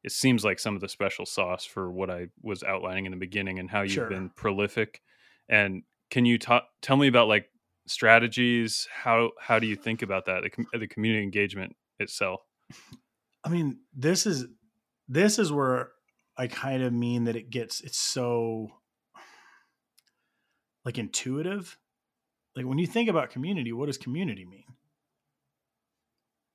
it seems like some of the special sauce for what I was outlining in the beginning and how you've Sure. been prolific. And can you talk tell me about like strategies? How how do you think about that? The, com- the community engagement itself. I mean, this is this is where I kind of mean that it gets it's so like intuitive. Like when you think about community, what does community mean?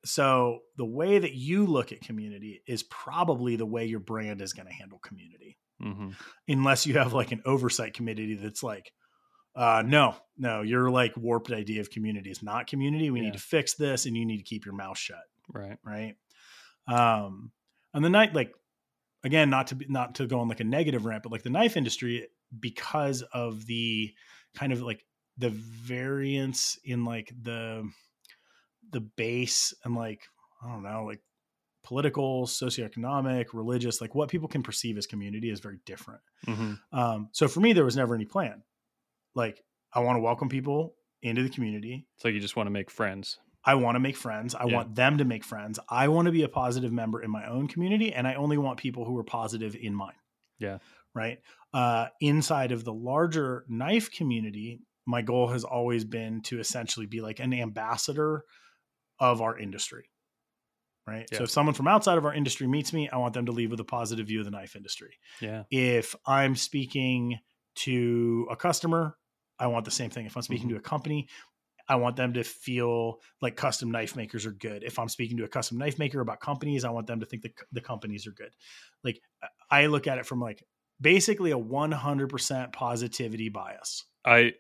So the way that you look at community is probably the way your brand is going to handle community. hmm Unless you have like an oversight committee that's like, uh, no, no, your like warped idea of community is not community. We Yeah. need to fix this and you need to keep your mouth shut Right. right? Um, and the night, like again, not to be not to go on like a negative rant, but like the knife industry, because of the kind of like the variance in like the the base and like I don't know, like political, socioeconomic, religious, like what people can perceive as community is very different. hmm Um, so for me, there was never any plan. Like I want to welcome people into the community. It's like you just want to make friends. I want to make friends. I Yeah. want them to make friends. I want to be a positive member in my own community, and I only want people who are positive in mine. Yeah. right? Uh, inside of the larger knife community, my goal has always been to essentially be like an ambassador of our industry. Right. Yeah. So if someone from outside of our industry meets me, I want them to leave with a positive view of the knife industry. Yeah. If I'm speaking to a customer, I want the same thing. If I'm speaking Mhm. to a company, I want them to feel like custom knife makers are good. If I'm speaking to a custom knife maker about companies, I want them to think that the companies are good. Like I look at it from like basically a 100% positivity bias. I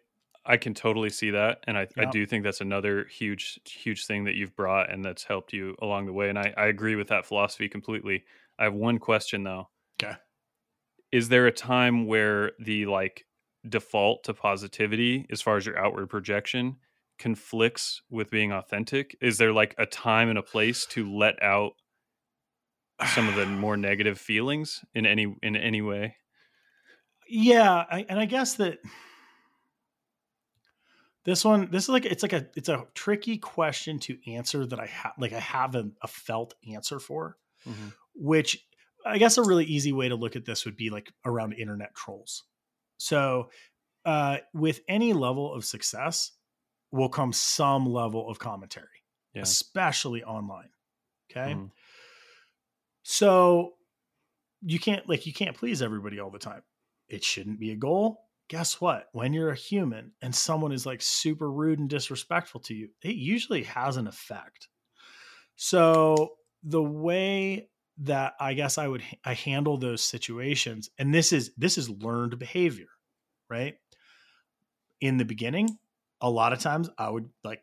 I can totally see that, and I, I do think that's another huge huge thing that you've brought and that's helped you along the way. And I, I agree with that philosophy completely. I have one question though. Okay. Is there a time where the like default to positivity, as far as your outward projection, conflicts with being authentic? Is there like a time and a place to let out some of the more negative feelings in any in any way? Yeah, I, and I guess that this one, this is like it's like a it's a tricky question to answer that I have like I have a, a felt answer for, Mhm. which I guess a really easy way to look at this would be like around internet trolls. So, uh, with any level of success, will come some level of commentary, Yeah. especially online. Okay, Mhm. so you can't like you can't please everybody all the time. It shouldn't be a goal. Guess what? When you're a human and someone is like super rude and disrespectful to you, it usually has an effect. So the way that I guess I would I handle those situations and this is this is learned behavior, right? In the beginning, a lot of times I would like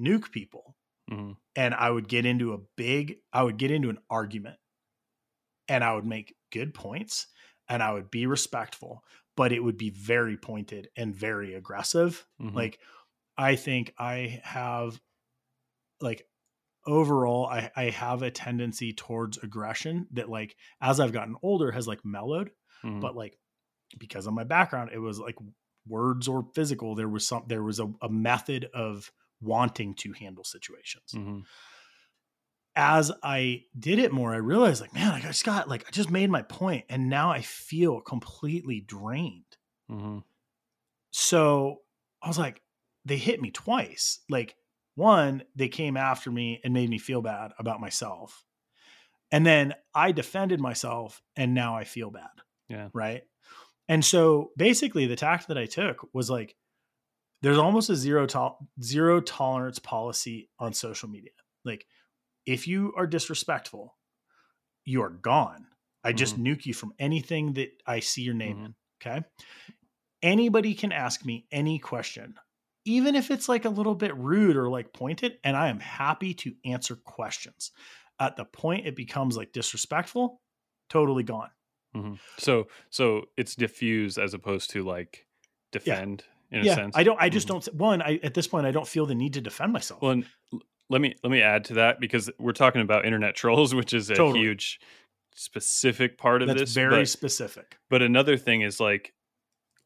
nuke people Mhm. and I would get into a big, I would get into an argument and I would make good points and I would be respectful, but it would be very pointed and very aggressive. Mhm. Like, I think I have, like, overall, I, I have a tendency towards aggression that, like, as I've gotten older, has like mellowed. Mhm. But, like, because of my background, it was like words or physical. There was some, there was a, a method of wanting to handle situations Mhm. As I did it more, I realized like, man, I just got like, I just made my point and now I feel completely drained. Mhm. So I was like, they hit me twice. Like, one, they came after me and made me feel bad about myself. And then I defended myself and now I feel bad. Yeah. Right. And so basically, the tact that I took was like, there's almost a zero to- zero tolerance policy on social media. Like, if you are disrespectful, you are gone. I just nuke you from anything that I see your name Mhm. in. Okay. Anybody can ask me any question, even if it's like a little bit rude or like pointed, and I am happy to answer questions. At the point it becomes like disrespectful, totally gone. Mhm. So so it's diffuse as opposed to like defend in a yeah. sense. I don't, I just Mhm. don't, one, I, at this point, I don't feel the need to defend myself. Well, let me let me add to that because we're talking about internet trolls, which is a Totally. huge specific part of That's this. very but, specific. but another thing is like,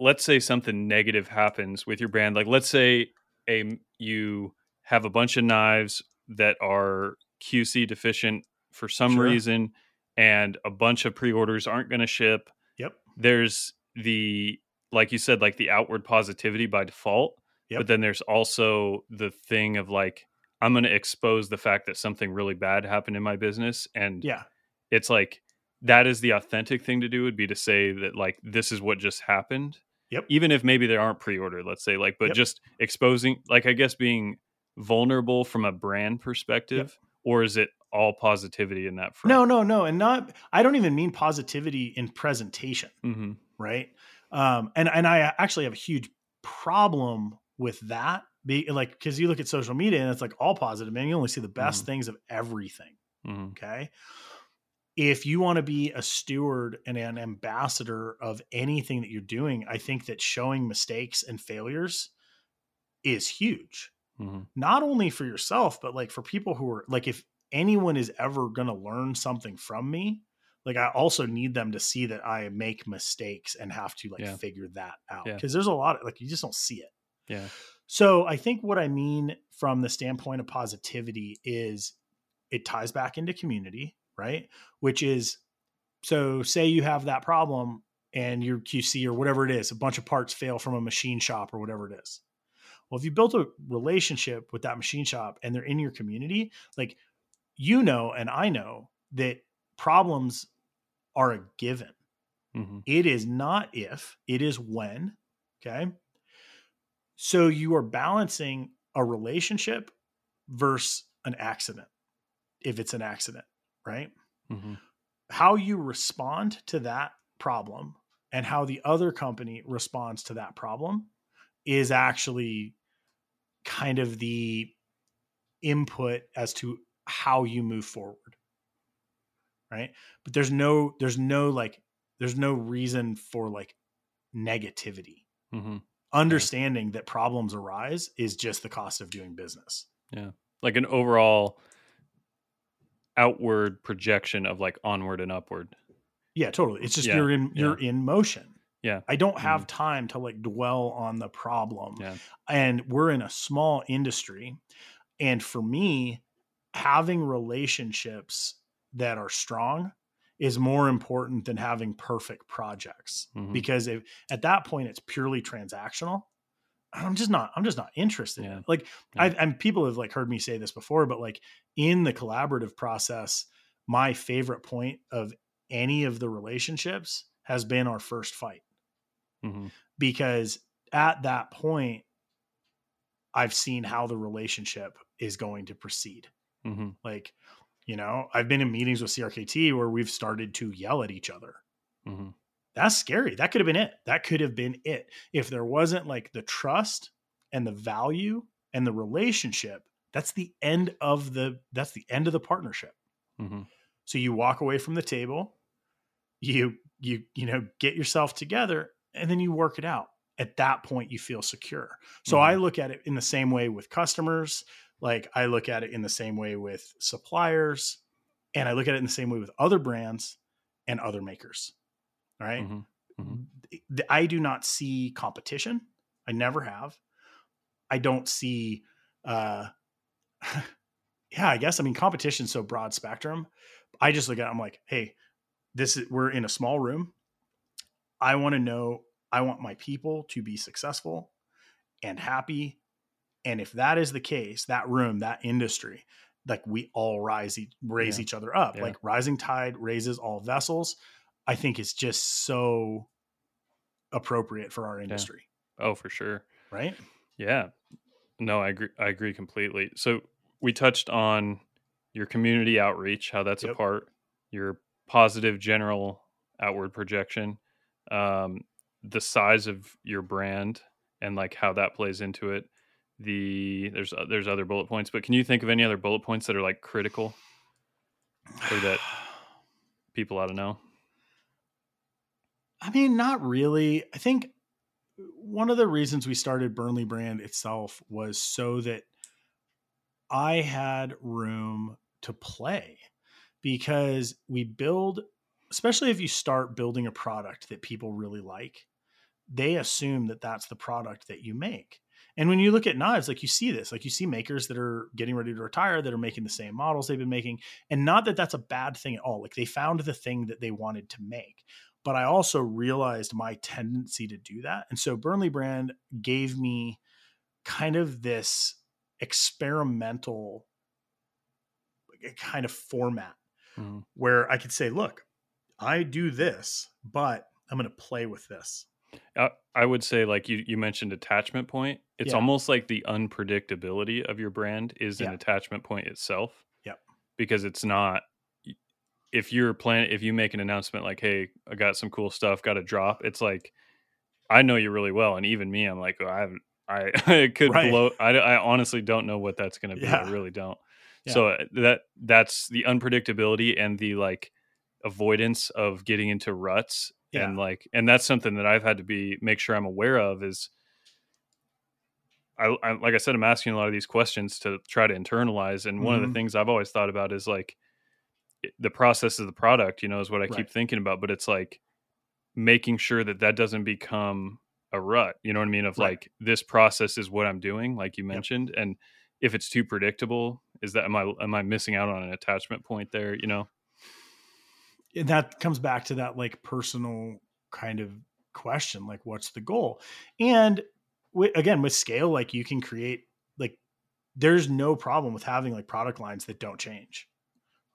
let's say something negative happens with your brand. Like, let's say a you have a bunch of knives that are QC deficient for some Sure. reason, and a bunch of pre-orders aren't going to ship. Yep. There's the like you said, like the outward positivity by default. Yep. But then there's also the thing of like, I'm going to expose the fact that something really bad happened in my business. And Yeah. it's like, that is the authentic thing to do would be to say that, like, this is what just happened. Yep. Even if maybe they aren't pre ordered, let's say, like, but Yep. just exposing, like, I guess being vulnerable from a brand perspective, or is it all positivity in that front? No, no, no. And not, I don't even mean positivity in presentation. hmm right um and and i actually have a huge problem with that be like because you look at social media and it's like all positive man you only see the best Mhm. things of everything hmm okay if you want to be a steward and an ambassador of anything that you're doing i think that showing mistakes and failures is huge hmm not only for yourself but like for people who are like if anyone is ever going to learn something from me like i also need them to see that i make mistakes and have to like Yeah. figure that out Yeah. because there's a lot of like you just don't see it Yeah. So i think what i mean from the standpoint of positivity is it ties back into community right which is so say you have that problem and your QC or whatever it is, a bunch of parts fail from a machine shop or whatever it is. Well, if you built a relationship with that machine shop and they're in your community, like you know, and I know that problems are a given. Mm-hmm. It is not if, it is when. Okay. So you are balancing a relationship versus an accident, if it's an accident, right? Mm-hmm. How you respond to that problem and how the other company responds to that problem is actually kind of the input as to how you move forward right but there's no there's no like there's no reason for like negativity Mm-hmm. Understanding that problems arise is just the cost of doing business. Yeah. Like an overall outward projection of like onward and upward. yeah totally. It's just Yeah, you're in you're in motion. Yeah. i don't have mm-hmm. time to like dwell on the problem. Yeah. and we're in a small industry. And for me having relationships that are strong is more important than having perfect projects Mhm. because if at that point it's purely transactional i'm just not i'm just not interested in Yeah. it like Yeah. i and people have like heard me say this before but like in the collaborative process my favorite point of any of the relationships has been our first fight Mhm. because at that point I've seen how the relationship is going to proceed. Mhm. Like, you know, I've been in meetings with CRKT where we've started to yell at each other. Mhm. That's scary. That could have been it. That could have been it. If there wasn't like the trust and the value and the relationship, that's the end of the that's the end of the partnership. Mhm. So you walk away from the table, you you you know get yourself together, and then you work it out. At that point, you feel secure. So I look at it in the same way with customers. Like I look at it in the same way with suppliers, and I look at it in the same way with other brands and other makers. Right? Mhm. Mhm. I do not see competition. I never have. I don't see uh yeah, I guess I mean competition's so broad spectrum. I just look at it, I'm like, hey, this is we're in a small room. I want to know I want my people to be successful and happy. And if that is the case, that room, that industry, like we all rise e- raise Yeah. each other up. Yeah. Like rising tide raises all vessels. I think it's just so appropriate for our industry, Oh, for sure. right? Yeah. No, I agree. I agree completely. So we touched on your community outreach, how that's a part, your positive general outward projection, um, the size of your brand, and like how that plays into it. The there's uh, there's other bullet points, but can you think of any other bullet points that are like critical Or that- people ought to know? I mean, not really. I think one of the reasons we started Burnley Brand itself was so that I had room to play because we build, especially if you start building a product that people really like, they assume that that's the product that you make. And when you look at knives, like you see this, like you see makers that are getting ready to retire that are making the same models they've been making. And not that that's a bad thing at all. Like they found the thing that they wanted to make but I also realized my tendency to do that. And so Burnley Brand gave me kind of this experimental eh, kind of format Mhm. where I could say, look, I do this, but I'm going to play with this. I, I would say, like you, you mentioned attachment point. It's Yeah. almost like the unpredictability of your brand is an attachment point itself. Yep. Because it's not. If you're planning, if you make an announcement like, "Hey, I got some cool stuff, got a drop," it's like, I know you really well, and even me, I'm like, oh, I haven't. I it could Right. blow. I, I honestly don't know what that's going to be. I really don't. Yeah. So uh, that that's the unpredictability and the like avoidance of getting into ruts Yeah. and like and that's something that I've had to be make sure I'm aware of is I, I like I said I'm asking a lot of these questions to try to internalize and one of the mm-hmm. things I've always thought about is like the process of the product you know is what I keep thinking about but it's like making sure that that doesn't become a rut you know what I mean of Right. like this process is what I'm doing like you Yep. mentioned and if it's too predictable is that am I am I missing out on an attachment point there you know And that comes back to that like personal kind of question like what's the goal? And w- again with scale like you can create like there's no problem with having like product lines that don't change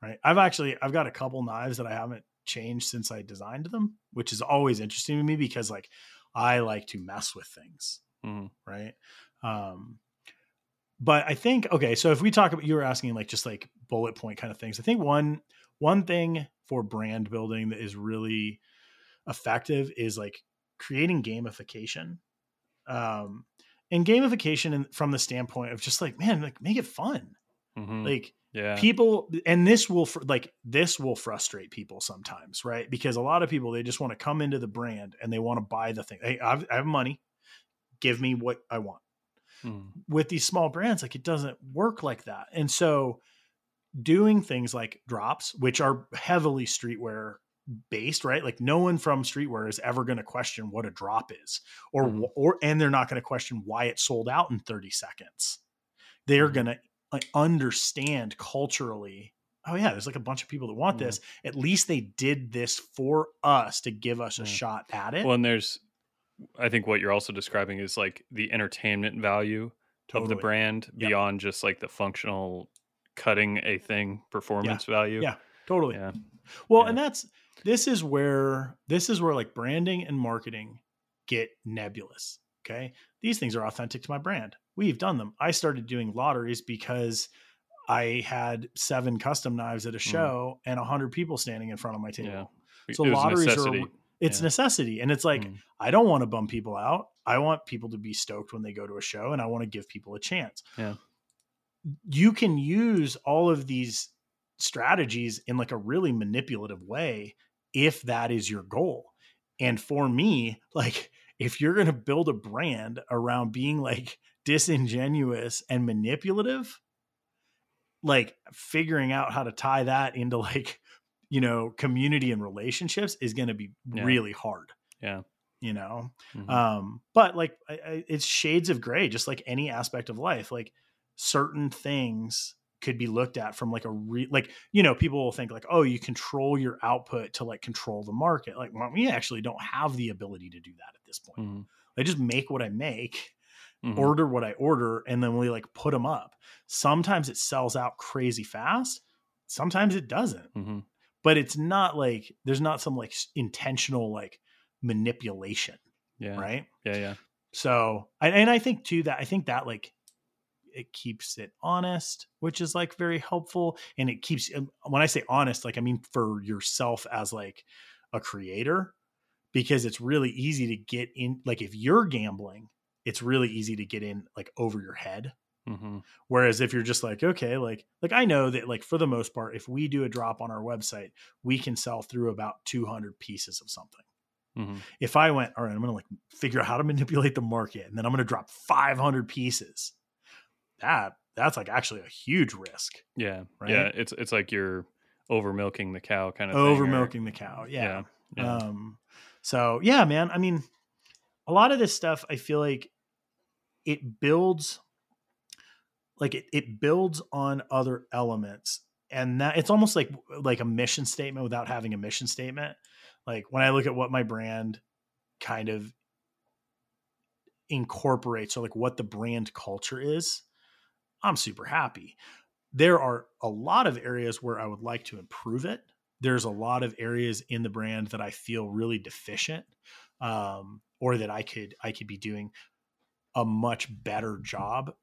right? I've actually i've got a couple knives that i haven't changed since i designed them which is always interesting to me because like i like to mess with things Mhm. right? Um but i think okay so if we talk about you were asking like just like bullet point kind of things i think one one thing for brand building that is really effective is like creating gamification. Um and gamification in, from the standpoint of just like man like make it fun. Mhm. like yeah. people and this will fr- like this will frustrate people sometimes right? Because a lot of people they just want to come into the brand and they want to buy the thing. Hey I've, i have money. Give me what i want. Mhm. with these small brands like it doesn't work like that. And so doing things like drops which are heavily streetwear based right like no one from streetwear is ever going to question what a drop is or Mhm. or and they're not going to question why it sold out in 30 seconds they're Mhm. going to like understand culturally oh yeah there's like a bunch of people that want Mhm. this at least they did this for us to give us a shot at it Well, and there's, I think what you're also describing is like the entertainment value of the brand Yep. beyond just like the functional cutting a thing performance value. Yeah. totally Yeah. Well, Yeah. and that's this is where this is where like branding and marketing get nebulous. Okay. These things are authentic to my brand. We've done them. I started doing lotteries because I had seven custom knives at a show and a hundred people standing in front of my table. Mm. Yeah. So it was a lotteries necessity. are it's Yeah. necessity. And it's like Mm. I don't want to bum people out. I want people to be stoked when they go to a show and I want to give people a chance. Yeah. You can use all of these strategies in like a really manipulative way if that is your goal. And for me, like if you're going to build a brand around being like disingenuous and manipulative, like figuring out how to tie that into like, you know, community and relationships is going to be Yeah. really hard. Yeah. You know, Mhm. um, but like I, I, it's shades of gray, just like any aspect of life. Like certain things could be looked at from like a re like you know people will think like oh you control your output to like control the market like well, we actually don't have the ability to do that at this point Mhm. i just make what i make Mhm. order what i order and then we like put them up sometimes it sells out crazy fast sometimes it doesn't Mhm. but it's not like there's not some like intentional like manipulation Yeah. right Yeah. Yeah. so, and I think too that I think that like it keeps it honest, which is like very helpful. And it keeps, when I say honest, like I mean for yourself as like a creator, because it's really easy to get in. Like if you're gambling, it's really easy to get in like over your head. Mhm. Whereas if you're just like, okay, like, like I know that like for the most part, if we do a drop on our website, we can sell through about 200 pieces of something Mhm. if I went, all right, I'm going to like figure out how to manipulate the market and then I'm going to drop 500 pieces, that that's like actually a huge risk. Yeah. Right? Yeah. It's it's like you're over milking the cow kind of Over milking the cow. Yeah. Yeah. Yeah. Um, so yeah, man, I mean, a lot of this stuff, I feel like it builds, like it, it builds on other elements and that it's almost like, like a mission statement without having a mission statement. Like when I look at what my brand kind of incorporates or like what the brand culture is, I'm super happy. There are a lot of areas where I would like to improve it. There's a lot of areas in the brand that I feel really deficient, um, or that I could I could be doing a much better job.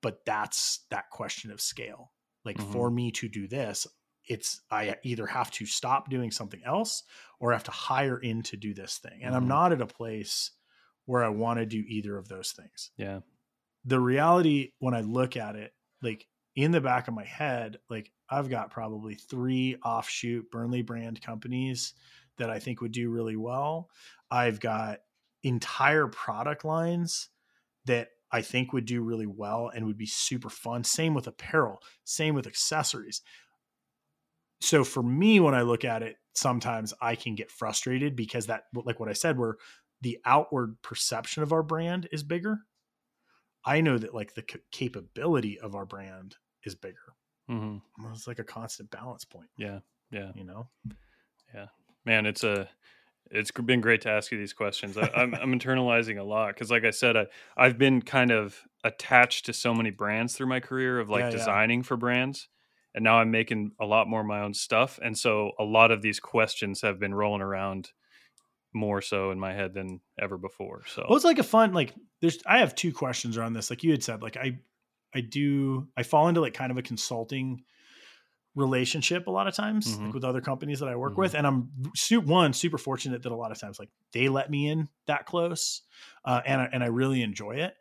But that's that question of scale. Like Mhm. for me to do this, it's I either have to stop doing something else or I have to hire in to do this thing. And I'm Mhm. not at a place where I want to do either of those things Yeah. The reality when I look at it, like in the back of my head, like I've got probably three offshoot Burnley brand companies that I think would do really well. I've got entire product lines that I think would do really well and would be super fun. Same with apparel, same with accessories. So for me, when I look at it, sometimes I can get frustrated because that, like what I said, where the outward perception of our brand is bigger. I know that like the c- capability of our brand is bigger. hmm It's like a constant balance point, Yeah. Yeah. you know? Yeah. Man it's a It's been great to ask you these questions. I, am I'm, I'm internalizing a lot because, like I said, I I've been kind of attached to so many brands through my career of like Yeah, yeah. designing for brands, and now I'm making a lot more of my own stuff, and so a lot of these questions have been rolling around more so in my head than ever before. So Well, it's like a fun like. There's I have two questions around this. Like you had said, like I I do I fall into like kind of a consulting relationship a lot of times like Mhm. with other companies that I work Mhm. with, and I'm su- one super fortunate that a lot of times like they let me in that close, uh, and I, and I really enjoy it.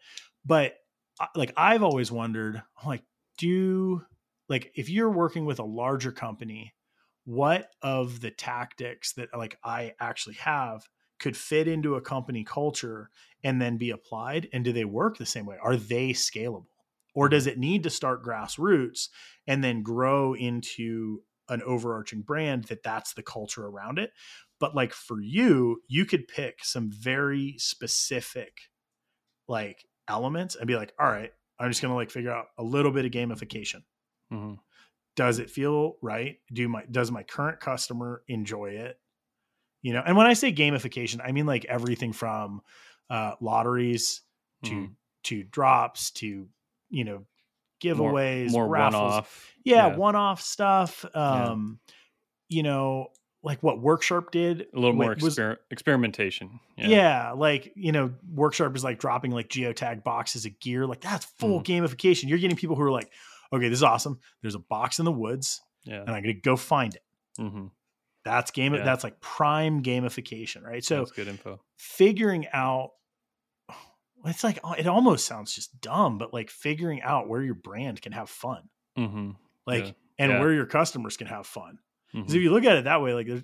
But like I've always wondered, like, do like if you're working with a larger company, what of the tactics that like I actually have could fit into a company culture and then be applied and do they work the same way? Are they scalable? Or does it need to start grassroots and then grow into an overarching brand that that's the culture around it? But like for you you could pick some very specific like elements and be like all right i'm just going to like figure out a little bit of gamification. Mhm. Does it feel right do my does my current customer enjoy it you know and when i say gamification i mean like everything from uh lotteries to Mhm. to drops to you know giveaways more raffles one-off. yeah, yeah. one-off stuff um you know like what Work Sharp did a little more was exper- experimentation. yeah. like you know, Work Sharp is like dropping like geotag boxes of gear. Like that's full Mm-hmm. gamification. You're getting people who are like, okay, this is awesome. There's a box in the woods, yeah. and I'm gonna go find it. hmm That's game. Yeah. That's like prime gamification, right? So That's good info. figuring out. It's like it almost sounds just dumb, but like figuring out where your brand can have fun, hmm like, Yeah. and where your customers can have fun. Because if you look at it that way, like, it's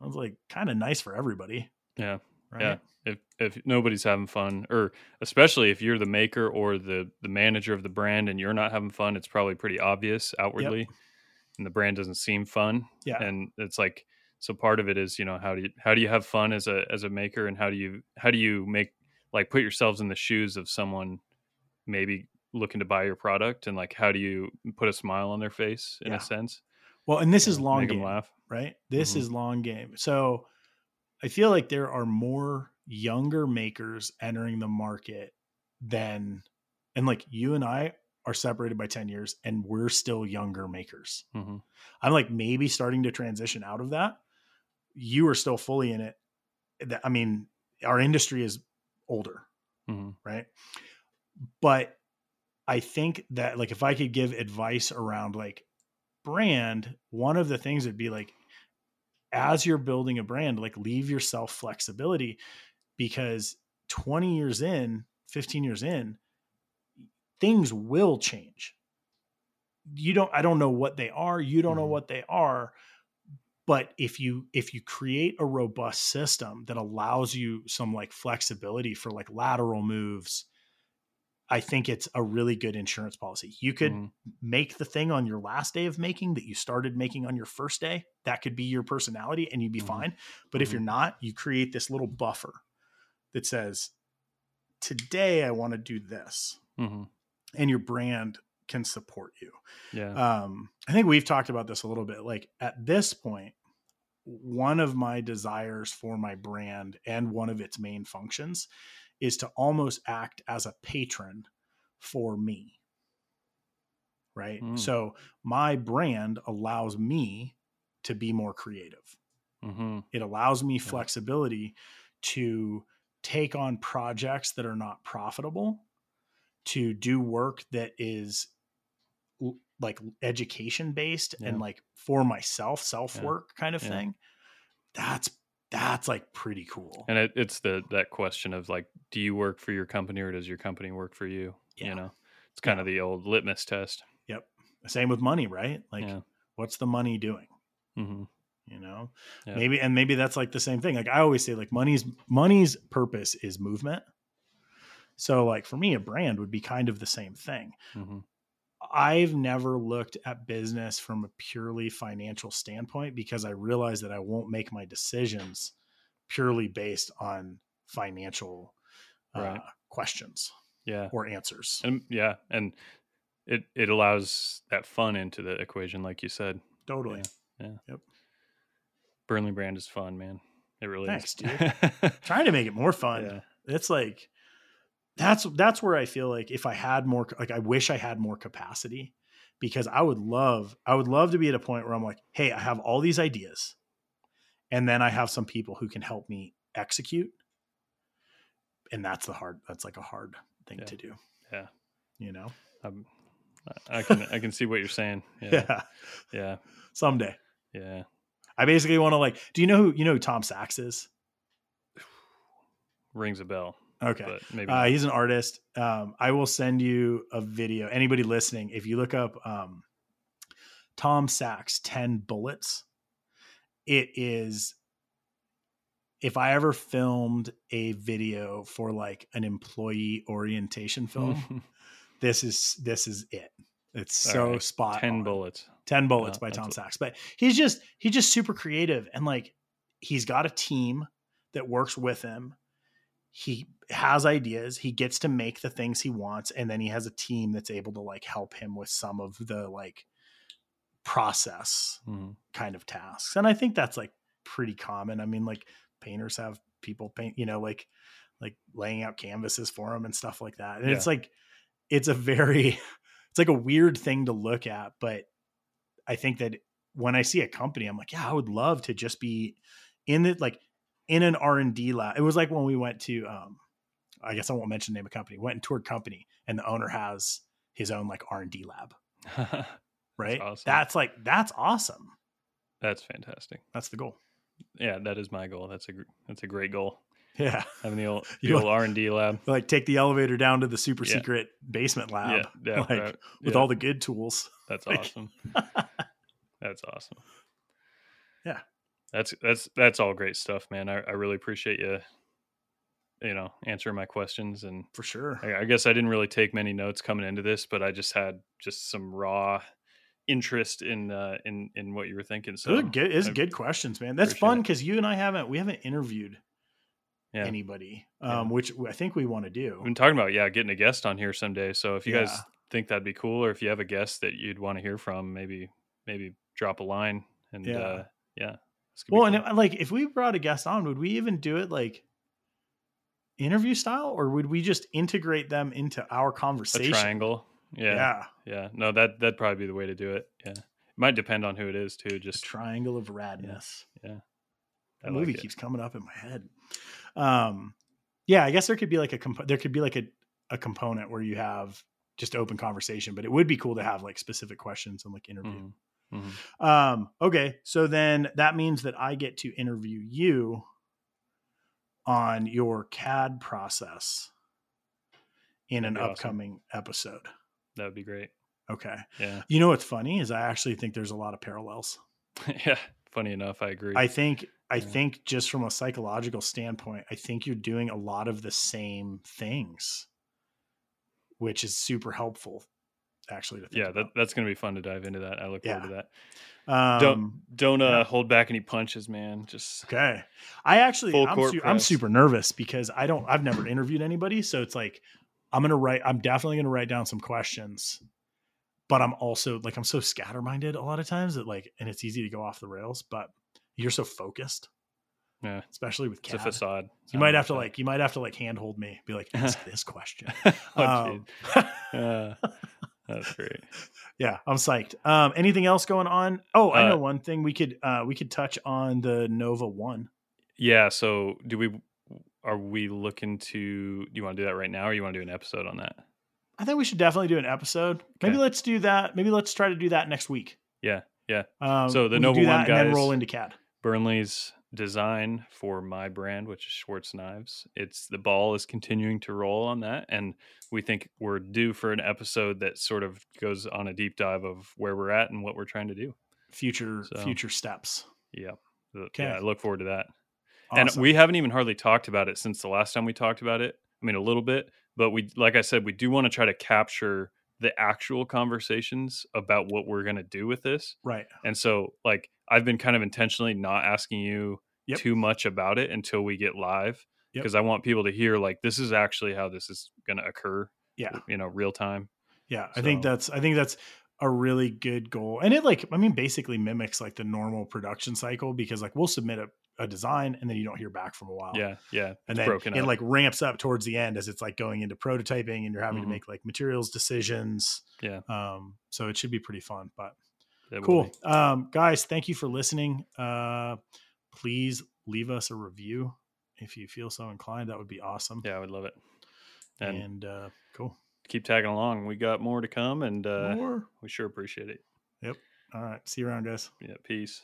like kind of nice for everybody, Yeah. Right? Yeah. If if nobody's having fun, or especially if you're the maker or the the manager of the brand and you're not having fun, it's probably pretty obvious outwardly, and the brand doesn't seem fun. Yeah. And it's like so part of it is you know how do you how do you have fun as a as a maker and how do you how do you make like put yourselves in the shoes of someone maybe looking to buy your product and like how do you put a smile on their face in Yeah. a sense Well, and this is long make game. them laugh right? This Mhm. is long game. So I feel like there are more younger makers entering the market than, and like you and I are separated by 10 years and we're still younger makers. hmm I'm like maybe starting to transition out of that. You are still fully in it. I mean, our industry is older, hmm right? But I think that like if I could give advice around like brand, one of the things would be like as you're building a brand, like leave yourself flexibility because 20 years in, 15 years in, things will change. You don't I don't know what they are, you don't know Mhm. what they are, but if you if you create a robust system that allows you some like flexibility for like lateral moves, I think it's a really good insurance policy. You could Mhm. make the thing on your last day of making that you started making on your first day. That could be your personality and you'd be Mhm. fine. But if Mhm. you're not, you create this little buffer that says, today I want to do this. hmm And your brand can support you. yeah Um, I think we've talked about this a little bit. Like at this point, one of my desires for my brand and one of its main functions is to almost act as a patron for me. Right. Mm. So my brand allows me to be more creative. hmm It allows me flexibility to take on projects that are not profitable, to do work that is l- like education based Yeah. and like for myself, self work kind of Yeah. thing. That's that's like pretty cool. and it, it's the that question of like do you work for your company or does your company work for you Yeah. you know it's kind Yeah. of the old litmus test Yep. Same with money, right? Like yeah what's the money doing? hmm You know? Maybe and maybe that's like the same thing. Like I always say like money's money's purpose is movement. So like for me a brand would be kind of the same thing. hmm I've never looked at business from a purely financial standpoint because I realize that I won't make my decisions purely based on financial uh, Right. questions yeah or answers. and yeah and it it allows that fun into the equation like you said Totally. Yeah. yeah. Yep. Burnley brand is fun man It really Thanks, is. dude. Trying to make it more fun. yeah. It's like that's that's where I feel like if I had more like I wish I had more capacity because I would love I would love to be at a point where I'm like, hey, I have all these ideas, and then I have some people who can help me execute, and that's the hard that's like a hard thing Yeah. to do. Yeah. you know. I I can I can see what you're saying. Yeah, Yeah. Yeah. someday. Yeah. I basically want to like. Do you know who you know who Tom Sachs is? Rings a bell, Okay. maybe Uh, he's an artist. Um, I will send you a video. Anybody listening, if you look up um, Tom Sachs 10 Bullets, it is. If I ever filmed a video for like an employee orientation film, this is this is it. It's All so right. spot 10 on. bullets. 10 bullets by Tom Sachs. But he's just he's just super creative and like he's got a team that works with him. He has ideas, he gets to make the things he wants and then he has a team that's able to like help him with some of the like process Mhm. kind of tasks. And I think that's like pretty common. I mean like painters have people paint, you know, like like laying out canvases for them and stuff like that. And it's like it's a very it's like a weird thing to look at, but I think that when I see a company, I'm like, yeah, I would love to just be in it, like in an R and D lab. It was like when we went to, um, I guess I won't mention the name of company. Went and toured company, and the owner has his own like R and D lab, right? awesome. That's like that's awesome. That's fantastic. That's the goal. Yeah, that is my goal. That's a that's a great goal. Yeah, Having the old the old R and D lab. like take the elevator down to the super Yeah. secret basement lab Yeah, yeah, like, that- with yeah, all the good tools. That's like- awesome. That's awesome. Yeah. That's that's that's all great stuff, man. I, I really appreciate you, you know, answering my questions. And For sure. I, I guess I didn't really take many notes coming into this, but I just had just some raw interest in uh in in what you were thinking. So Those good. It's I good questions, man. That's fun because you and I haven't we haven't interviewed Yeah. anybody, Yeah. um, which I think we want to do. We've been talking about yeah, getting a guest on here someday. So if you guys think that'd be cool, or if you have a guest that you'd want to hear from, maybe maybe drop a line and Yeah. uh yeah. This could be Well, and it- like if we brought a guest on, would we even do it like interview style, or would we just integrate them into our a conversation? triangle. Yeah. yeah, Yeah, no, that that'd probably be the way to do it. Yeah, it might depend on who it is too. Just triangle of radness. yeah, That I movie like keeps coming up in my head. Um, yeah, I guess there could be like a comp- there could be like a a component where you have just open conversation, but it would be cool to have like specific questions and like interview. Mhm, mhm. Um, okay, so then that means that I get to interview you on your CAD process in an That'd awesome. upcoming episode. that would be great. Okay. Yeah, You know what's funny is I actually think there's a lot of parallels. yeah. Funny enough, I agree. I think I Yeah. think just from a psychological standpoint, I think you're doing a lot of the same things, which is super helpful actually to yeah, that, that's gonna be fun to dive into that. I look forward to that. um, don't don't uh, yeah. hold back any punches, man. Just Okay. I actually I'm, su- I'm super nervous because I don't I've never interviewed anybody, so it's like I'm going to write I'm definitely going to write down some questions. But I'm also like I'm so scatterminded a lot of times that like and it's easy to go off the rails, but you're so focused, yeah, especially with it's a CAD. facade. You might have to like you might have to like handhold me, be like ask this question. oh, Um. Uh, that's great. yeah, I'm psyched. Um anything else going on? Oh, I Uh, know one thing we could uh we could touch on the Nova 1. Yeah. So, do we? Are we looking to? Do you want to do that right now, or you want to do an episode on that? I think we should definitely do an episode. Maybe let's do that. Maybe let's try to do that next week. Yeah. Yeah. Um, So the Nova One that and then guys- roll into CAD. Burnley's design for my brand, which is Schwartz Knives. It's the ball is continuing to roll on that, and we think we're due for an episode that sort of goes on a deep dive of where we're at and what we're trying to do. Future So- future steps. Yeah, Okay. yeah. I look forward to that. Awesome. And we haven't even hardly talked about it since the last time we talked about it. I mean, a little bit, but we, like I said, we do want to try to capture the actual conversations about what we're going to do with this. right. And so, like, I've been kind of intentionally not asking you Yep. too much about it until we get live Yep. because I want people to hear, like, this is actually how this is going to occur, Yeah. you know, real time. Yeah. I think that's I think that's a really good goal. And it like, I mean, basically mimics like the normal production cycle because like we'll submit a, a design and then you don't hear back from a while. Yeah. Yeah. And then broken it up. like ramps up towards the end as it's like going into prototyping and you're having Mhm. to make like materials decisions. Yeah. Um, so it should be pretty fun, but It cool. Um, guys, thank you for listening. Uh, please leave us a review if you feel so inclined. That would be awesome. Yeah, I would love it. And, And, uh, cool. Keep tagging along. We got more to come and uh, More. we sure appreciate it. Yep. All right. See you around, guys. Yeah. Peace.